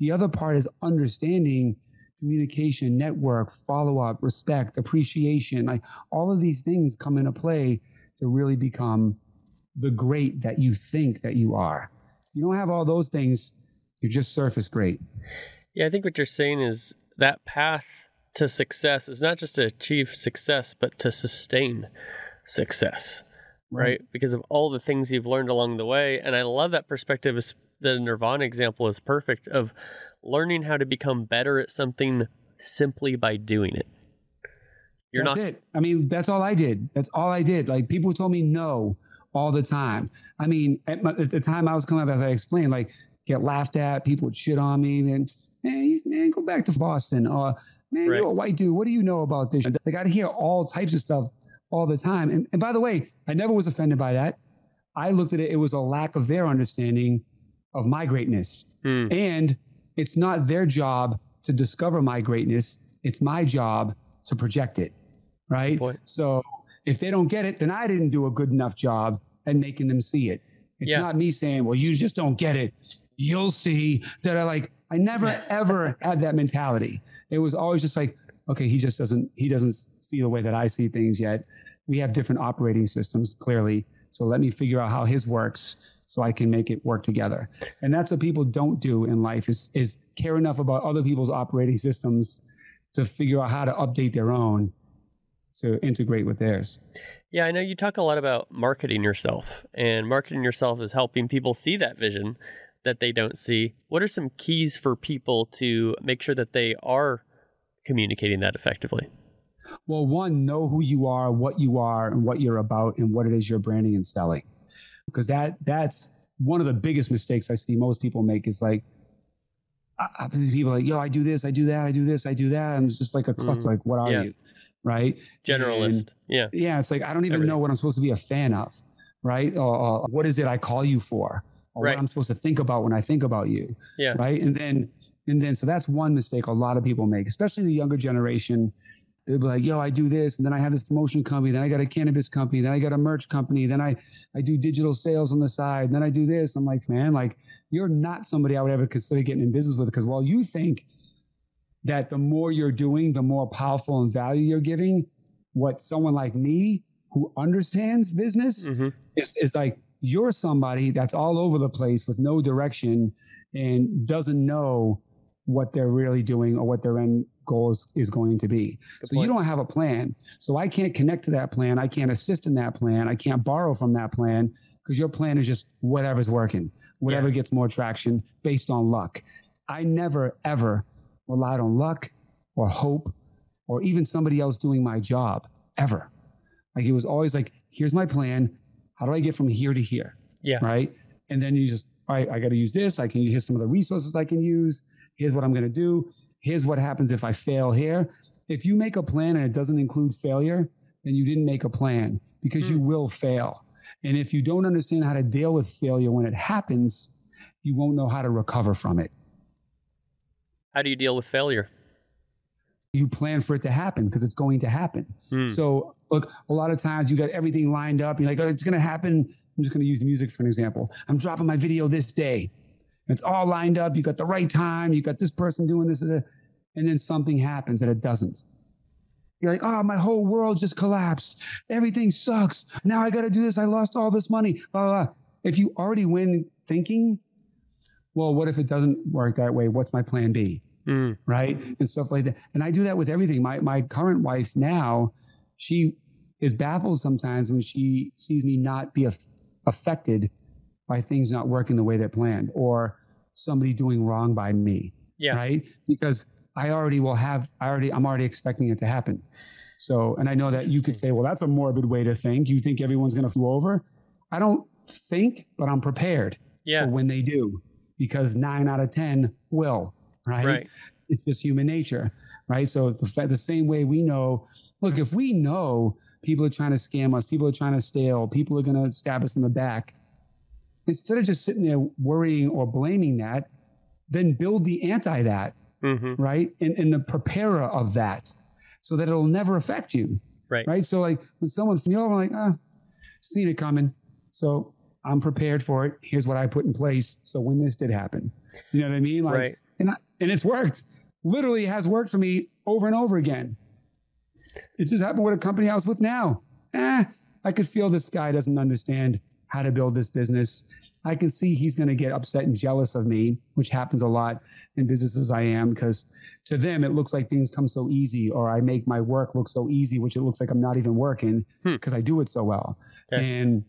The other part is understanding communication, network, follow up, respect, appreciation. Like all of these things come into play to really become the great that you think that you are. You don't have all those things, you're just surface great. Yeah, I think what you're saying is that path to success is not just to achieve success, but to sustain success, right? right? Because of all the things you've learned along the way. And I love that perspective. The Nirvana example is perfect of learning how to become better at something simply by doing it. You're that's not. it. I mean, that's all I did. That's all I did. Like people told me no all the time. I mean, at, my, at the time I was coming up, as I explained, like get laughed at, people would shit on me, and man, man, go back to Boston. Or man, right. you're a white dude. What do you know about this? Like I'd hear all types of stuff all the time. And, and by the way, I never was offended by that. I looked at it, it was a lack of their understanding of my greatness. Hmm. And it's not their job to discover my greatness, it's my job to project it. Right. So if they don't get it, then I didn't do a good enough job at making them see it. It's yeah. not me saying, well, you just don't get it. You'll see that I like, I never ever had that mentality. It was always just like, okay, he just doesn't, he doesn't see the way that I see things yet. We have different operating systems, clearly. So let me figure out how his works so I can make it work together. And that's what people don't do in life is, is care enough about other people's operating systems to figure out how to update their own to integrate with theirs. Yeah, I know you talk a lot about marketing yourself, and marketing yourself is helping people see that vision that they don't see. What are some keys for people to make sure that they are communicating that effectively? Well, one, know who you are, what you are, and what you're about, and what it is you're branding and selling. Because that that's one of the biggest mistakes I see most people make is like, I, people like, yo, I do this, I do that, I do this, I do that. And it's just like a cluster. Mm, like, what are yeah. you? Right? Generalist. And, yeah. Yeah. It's like, I don't even Everything. know what I'm supposed to be a fan of. Right? Or, or what is it I call you for? Or right. what I'm supposed to think about when I think about you. Yeah. Right. And then, and then, so that's one mistake a lot of people make, especially the younger generation they'll be like, yo, I do this, and then I have this promotion company, then I got a cannabis company, then I got a merch company, then I I do digital sales on the side, then I do this. I'm like, man, like you're not somebody I would ever consider getting in business with because while you think that the more you're doing, the more powerful and value you're giving, what someone like me who understands business mm-hmm. is, is like you're somebody that's all over the place with no direction and doesn't know what they're really doing or what their end goal is, is going to be. Good so point. you don't have a plan. So I can't connect to that plan. I can't assist in that plan. I can't borrow from that plan because your plan is just whatever's working, whatever yeah. gets more traction based on luck. I never, ever relied on luck or hope or even somebody else doing my job ever. Like it was always like, here's my plan. How do I get from here to here? Yeah. Right. And then you just, all right, I got to use this. I can use some of the resources I can use. Here's what I'm going to do here's what happens if I fail here. If you make a plan and it doesn't include failure, then you didn't make a plan because mm. you hmm. will fail. And if you don't understand how to deal with failure when it happens, you won't know how to recover from it. How do you deal with failure? You plan for it to happen because it's going to happen. Mm. So, look, a lot of times you got everything lined up. You're like, oh, it's going to happen. I'm just going to use music for an example. I'm dropping my video this day. It's all lined up. You got the right time. You got this person doing this, and then something happens and it doesn't. You're like, oh, my whole world just collapsed. Everything sucks. Now I got to do this. I lost all this money. Blah, blah, blah. If you already win thinking, well, what if it doesn't work that way? What's my plan B? Mm. Right. And stuff like that. And I do that with everything. My, my current wife now, she is baffled sometimes when she sees me not be affected by things not working the way they planned or somebody doing wrong by me. Yeah. Right. Because I already will have, I already, I'm already expecting it to happen. So, and I know that you could say, well, that's a morbid way to think. You think everyone's going to flew over. I don't think, but I'm prepared yeah. for when they do because nine out of 10 will. Right. right. It's just human nature. Right. So the, the same way we know, look, if we know people are trying to scam us, people are trying to steal, people are going to stab us in the back, instead of just sitting there worrying or blaming that, then build the anti that, mm-hmm. right? And, and the preparer of that so that it'll never affect you. Right. Right. So like when someone from you, I'm like, ah, seen it coming. So I'm prepared for it. Here's what I put in place. So when this did happen, you know what I mean? Like, right. And, I, and it's worked. Literally has worked for me over and over again. It just happened with a company I was with now. Eh, I could feel this guy doesn't understand how to build this business. I can see he's going to get upset and jealous of me, which happens a lot in businesses I am because to them it looks like things come so easy or I make my work look so easy, which it looks like I'm not even working because hmm. I do it so well. Okay. And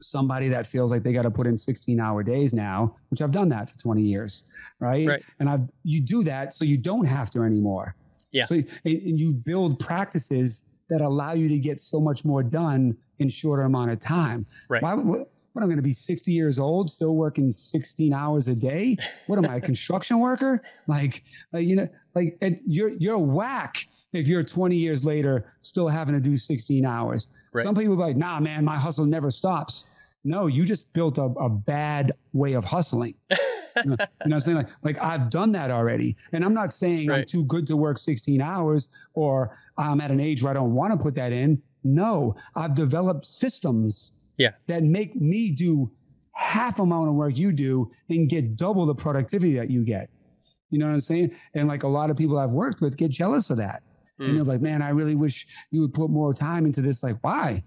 somebody that feels like they got to put in 16 hour days now, which I've done that for 20 years, right? right. And I you do that so you don't have to anymore. Yeah. So and, you build practices that allow you to get so much more done in shorter amount of time. Right. Why, what, what I'm going to be 60 years old, still working 16 hours a day. What am I, a construction worker? Like, uh, you know, like you're you're whack if you're 20 years later still having to do 16 hours. Right. Some people are like, nah, man, my hustle never stops. No, you just built a, a bad way of hustling. you know, what I'm saying? Like, like I've done that already. And I'm not saying right. I'm too good to work 16 hours or I'm at an age where I don't want to put that in. No, I've developed systems yeah. that make me do half amount of work you do and get double the productivity that you get. You know what I'm saying? And like a lot of people I've worked with get jealous of that. Mm. And they're like, man, I really wish you would put more time into this. Like, why?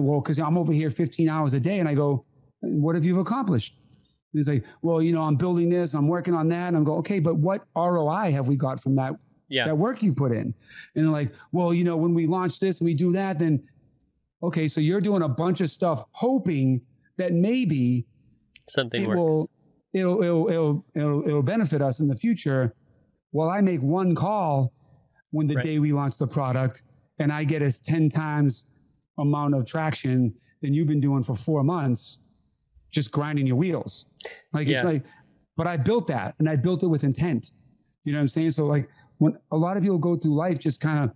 Well, because I'm over here 15 hours a day. And I go, what have you accomplished? And he's like, well, you know, I'm building this, I'm working on that. And I'm go, okay, but what ROI have we got from that, yeah. that work you put in? And they're like, well, you know, when we launch this and we do that, then okay, so you're doing a bunch of stuff hoping that maybe something it works. Will, it'll, it'll, it'll, it'll, it'll benefit us in the future. Well, I make one call when the right. day we launch the product and I get us 10 times amount of traction than you've been doing for four months, just grinding your wheels. Like yeah. it's like, but I built that and I built it with intent. You know what I'm saying? So like when a lot of people go through life just kind of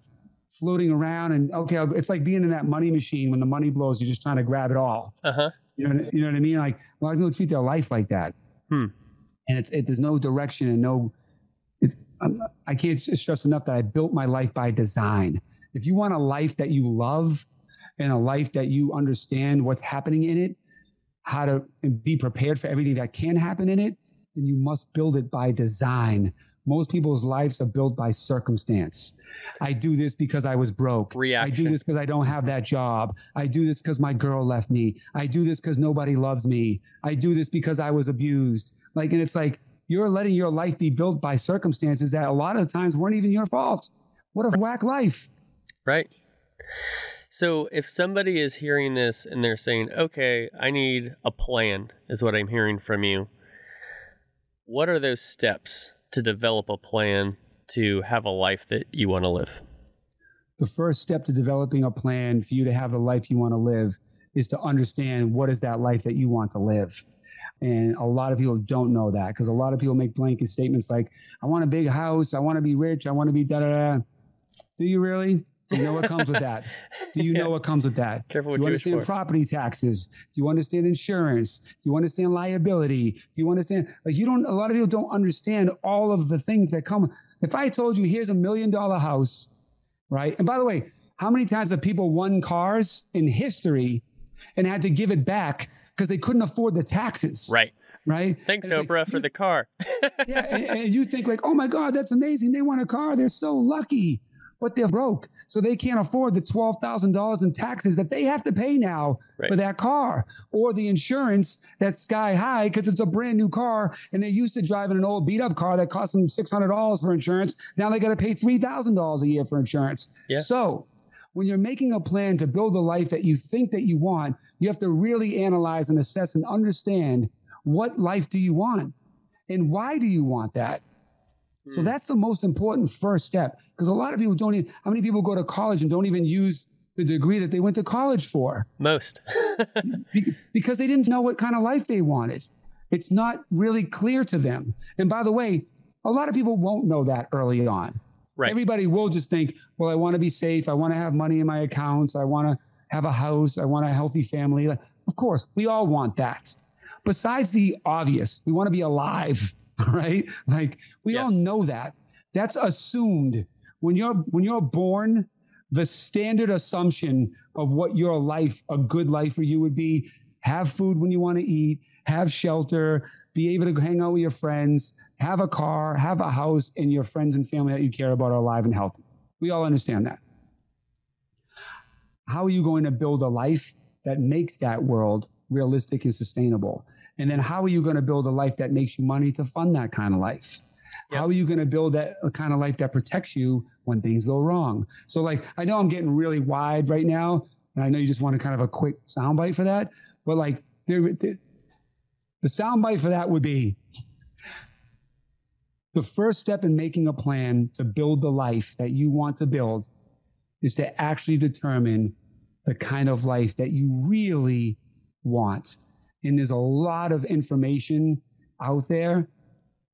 floating around and okay, it's like being in that money machine when the money blows, you're just trying to grab it all. Uh-huh. You know, you know what I mean? Like a lot of people treat their life like that. Hmm. And it's, it, there's no direction and no, it's, I'm, I can't stress enough that I built my life by design. If you want a life that you love and a life that you understand what's happening in it, how to be prepared for everything that can happen in it, then you must build it by design. Most people's lives are built by circumstance. I do this because I was broke. Reaction. I do this because I don't have that job. I do this because my girl left me. I do this because nobody loves me. I do this because I was abused. Like, and it's like you're letting your life be built by circumstances that a lot of the times weren't even your fault. What a whack life. Right. So if somebody is hearing this and they're saying, okay, I need a plan, is what I'm hearing from you, what are those steps to develop a plan to have a life that you want to live? The first step to developing a plan for you to have the life you want to live is to understand what is that life that you want to live. And a lot of people don't know that because a lot of people make blanket statements like, I want a big house, I want to be rich, I want to be da da da. Do you really? Do you know what comes with that? Do you yeah. know what comes with that? Careful Do you understand property taxes? Do you understand insurance? Do you understand liability? Do you understand like you don't a lot of people don't understand all of the things that come. If I told you here's a million dollar house, right? And by the way, how many times have people won cars in history and had to give it back because they couldn't afford the taxes? Right right? Thanks, Oprah, like, for the car. yeah, and, and, you think like, oh my God, that's amazing. They won a car. They're so lucky but they're broke. So they can't afford the $12,000 in taxes that they have to pay now right. for that car or the insurance that's sky high because it's a brand new car and they used to drive in an old beat up car that cost them $600 for insurance. Now they got to pay $3,000 a year for insurance. Yeah. So when you're making a plan to build a life that you think that you want, you have to really analyze and assess and understand what life do you want and why do you want that? So hmm. that's the most important first step because a lot of people don't even, how many people go to college and don't even use the degree that they went to college for? Most. because they didn't know what kind of life they wanted. It's not really clear to them. And by the way, a lot of people won't know that early on. Right. Everybody will just think, well, I want to be safe. I want to have money in my accounts. I want to have a house. I want a healthy family. Of course, we all want that. Besides the obvious, we want to be alive. right? Like we yes. all know that. That's assumed. When you're when you're born, the standard assumption of what your life, a good life for you would be, have food when you want to eat, have shelter, be able to hang out with your friends, have a car, have a house, and your friends and family that you care about are alive and healthy. We all understand that. How are you going to build a life that makes that world realistic and sustainable? And then how are you going to build a life that makes you money to fund that kind of life? Yep. How are you going to build that a kind of life that protects you when things go wrong? So, like, I know I'm getting really wide right now, and I know you just want a kind of a quick soundbite for that, but like, there, the soundbite for that would be the first step in making a plan to build the life that you want to build is to actually determine the kind of life that you really want. And there's a lot of information out there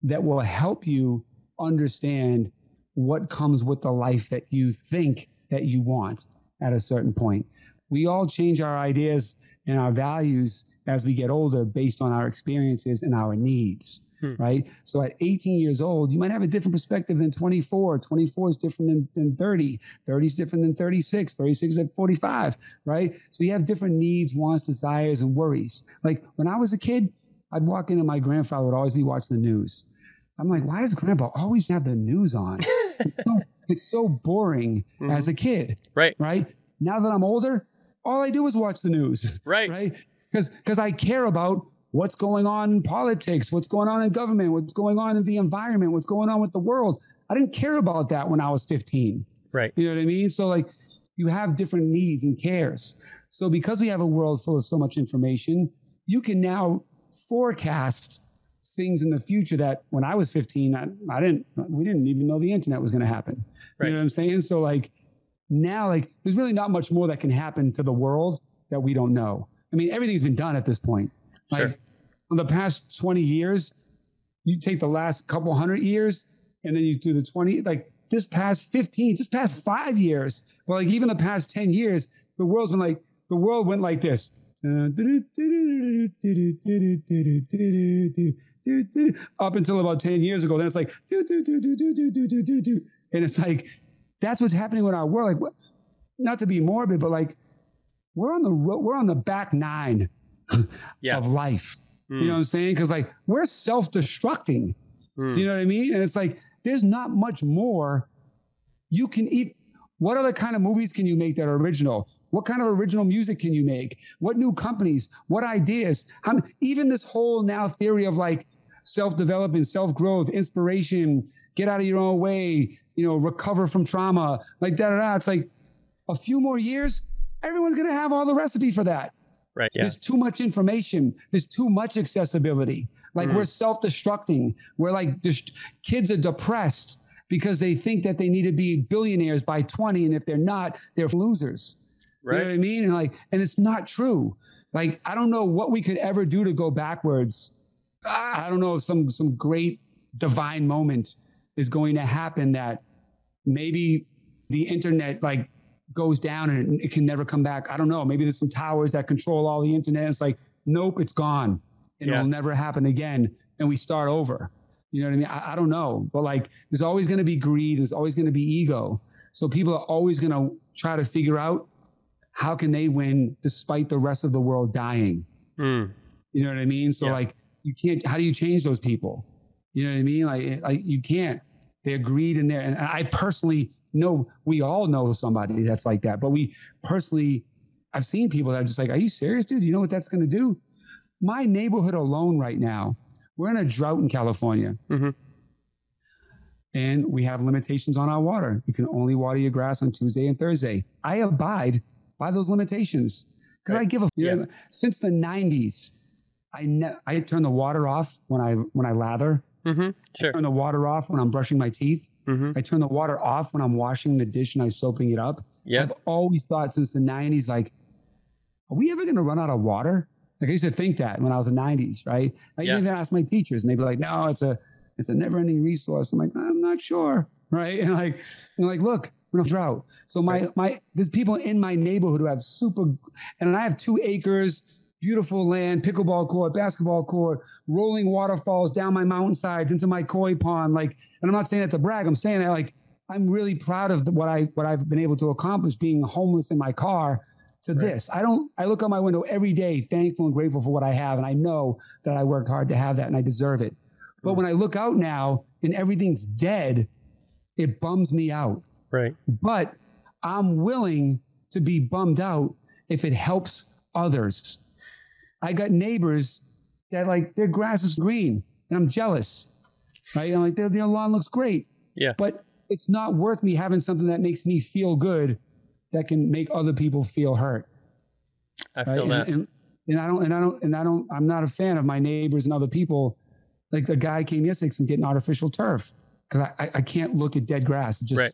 that will help you understand what comes with the life that you think that you want at a certain point. We all change our ideas and our values as we get older based on our experiences and our needs. Hmm. Right. So at 18 years old, you might have a different perspective than 24. 24 is different than, than 30. 30 is different than 36. 36 is at 45. Right. So you have different needs, wants, desires, and worries. Like when I was a kid, I'd walk in and my grandfather would always be watching the news. I'm like, why does grandpa always have the news on? it's, so, it's so boring mm-hmm. as a kid. Right. Right. Now that I'm older, all I do is watch the news. Right. Right. Because because I care about what's going on in politics, what's going on in government, what's going on in the environment, what's going on with the world. I didn't care about that when I was 15. Right. You know what I mean? So like you have different needs and cares. So because we have a world full of so much information, you can now forecast things in the future that when I was 15, I, I didn't, we didn't even know the internet was going to happen. Right. You know what I'm saying? So like now, like there's really not much more that can happen to the world that we don't know. I mean, everything's been done at this point. Like sure for the past 20 years, you take the last couple hundred years and then you do the 20, like this past 15, just past five years, but like even the past 10 years, the world's been like, the world went like this. Up until about 10 years ago. Then it's like, and it's like, that's what's happening in our world. Like, what? not to be morbid, but like, we're on the we're on the back nine yeah. of life. Mm. You know what I'm saying? Because like, we're self destructing. Mm. Do you know what I mean? And it's like, there's not much more you can eat. What other kind of movies can you make that are original? What kind of original music can you make? What new companies? What ideas? How, even this whole now theory of like self development, self growth, inspiration, get out of your own way, you know, recover from trauma, like da da da. It's like a few more years, everyone's going to have all the recipe for that. Right. Yeah. There's too much information. There's too much accessibility. Like mm. we're self-destructing. We're like just kids are depressed because they think that they need to be billionaires by 20, and if they're not, they're losers. Right. You know what I mean? And like, and it's not true. Like, I don't know what we could ever do to go backwards. I don't know if some some great divine moment is going to happen that maybe the internet like goes down and it can never come back. I don't know. Maybe there's some towers that control all the internet. It's like, nope, it's gone. And yeah. it'll never happen again. And we start over. You know what I mean? I, I don't know. But like there's always going to be greed, there's always going to be ego. So people are always going to try to figure out how can they win despite the rest of the world dying? Mm. You know what I mean? So yeah. like you can't. How do you change those people? You know what I mean? Like, like you can't. They're agreed in there, and I personally know we all know somebody that's like that. But we personally, I've seen people that are just like, "Are you serious, dude? Do you know what that's going to do?" My neighborhood alone right now, we're in a drought in California. Mm-hmm. And we have limitations on our water. You can only water your grass on Tuesday and Thursday. I abide by those limitations because right. I give a yeah. know, since the 90s. I ne- I turn the water off when I when I lather. Mm-hmm. Sure. I turn the water off when I'm brushing my teeth. Mm-hmm. I turn the water off when I'm washing the dish and I'm soaping it up. Yeah. I've always thought since the 90s, like, are we ever going to run out of water? Like I used to think that when I was in the 90s, right? I yeah. even asked my teachers, and they'd be like, "No, it's a it's a never-ending resource." I'm like, I'm not sure, right? And like, and like, look, we're in a drought. So my right. my there's people in my neighborhood who have super, and I have two acres beautiful land, pickleball court, basketball court, rolling waterfalls down my mountainsides into my koi pond. Like, and I'm not saying that to brag. I'm saying that like I'm really proud of the, what I what I've been able to accomplish being homeless in my car to right. this. I don't I look out my window every day, thankful and grateful for what I have. And I know that I worked hard to have that and I deserve it. But when I look out now and everything's dead, it bums me out. Right. But I'm willing to be bummed out if it helps others. I got neighbors that like their grass is green and I'm jealous, right? I'm like, their, their lawn looks great. Yeah. But it's not worth me having something that makes me feel good that can make other people feel hurt. I feel right? that. And, and, and I don't, and I don't, and I don't, I'm not a fan of my neighbors and other people. Like the guy came yesterday and getting artificial turf because I, I, can't look at dead grass. It just, Right.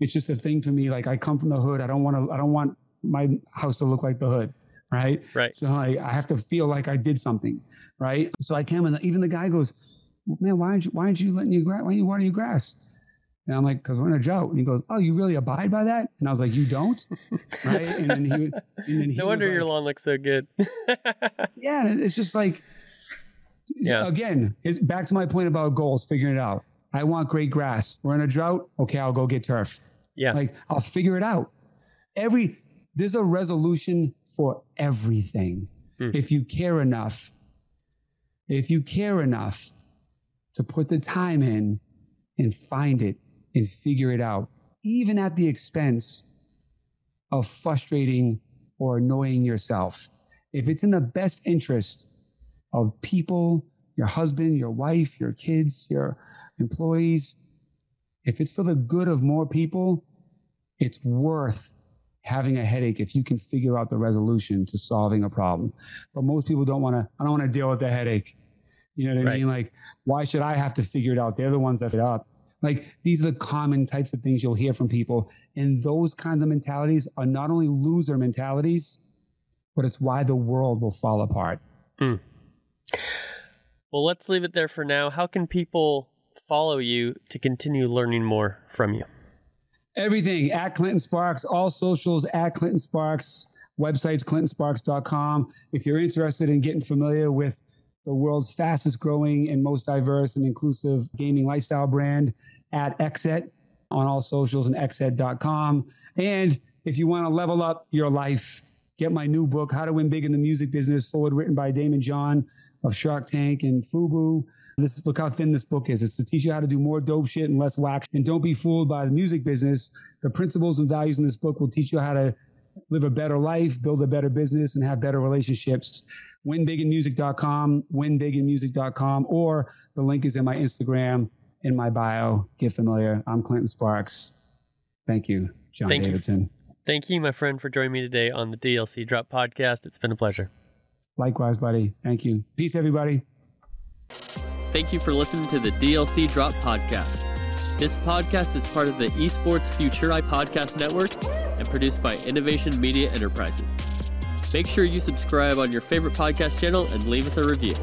it's just a thing for me. Like I come from the hood. I don't want to, I don't want my house to look like the hood. Right. right. So I, I have to feel like I did something. Right. So I came and even the guy goes, man, why aren't you, why aren't you letting your grass, why are you watering your grass? And I'm like, because we're in a drought. And he goes, oh, you really abide by that? And I was like, you don't? right. And then he, and then he No wonder like, your lawn looks so good. yeah, and it's just like, Yeah. again, it's back to my point about goals, figuring it out. I want great grass. We're in a drought. Okay, I'll go get turf. yeah. Like I'll figure it out. Every there's a resolution for everything. Hmm. If you care enough, if you care enough to put the time in and find it and figure it out, even at the expense of frustrating or annoying yourself. If it's in the best interest of people, your husband, your wife, your kids, your employees, if it's for the good of more people, it's worth having a headache if you can figure out the resolution to solving a problem. But most people don't want to, I don't want to deal with the headache. You know what I Right. mean? Like, why should I have to figure it out? They're the ones that fit up. Like, these are the common types of things you'll hear from people. And those kinds of mentalities are not only loser mentalities, but it's why the world will fall apart. Hmm. Well, let's leave it there for now. How can people follow you to continue learning more from you? Everything at Clinton Sparks, all socials at Clinton Sparks, websites clintonsparks.com. If you're interested in getting familiar with the world's fastest growing and most diverse and inclusive gaming lifestyle brand at XSET on all socials and xset.com. And if you want to level up your life, get my new book, How to Win Big in the Music Business, forward written by Daymond John of Shark Tank and Fubu. This is look how thin this book is. It's to teach you how to do more dope shit and less whack. And don't be fooled by the music business. The principles and values in this book will teach you how to live a better life, build a better business, and have better relationships. Winbiginmusic.com, winbiginmusic.com, or the link is in my Instagram, in my bio. Get familiar. I'm Clinton Sparks. Thank you, John Thank you. Davidson. Thank you, my friend, for joining me today on the DLC Drop podcast. It's been a pleasure. Likewise, buddy. Thank you. Peace, everybody. Thank you for listening to the DLC Drop podcast. This podcast is part of the Esports Futuri Podcast Network and produced by Innovation Media Enterprises. Make sure you subscribe on your favorite podcast channel and leave us a review.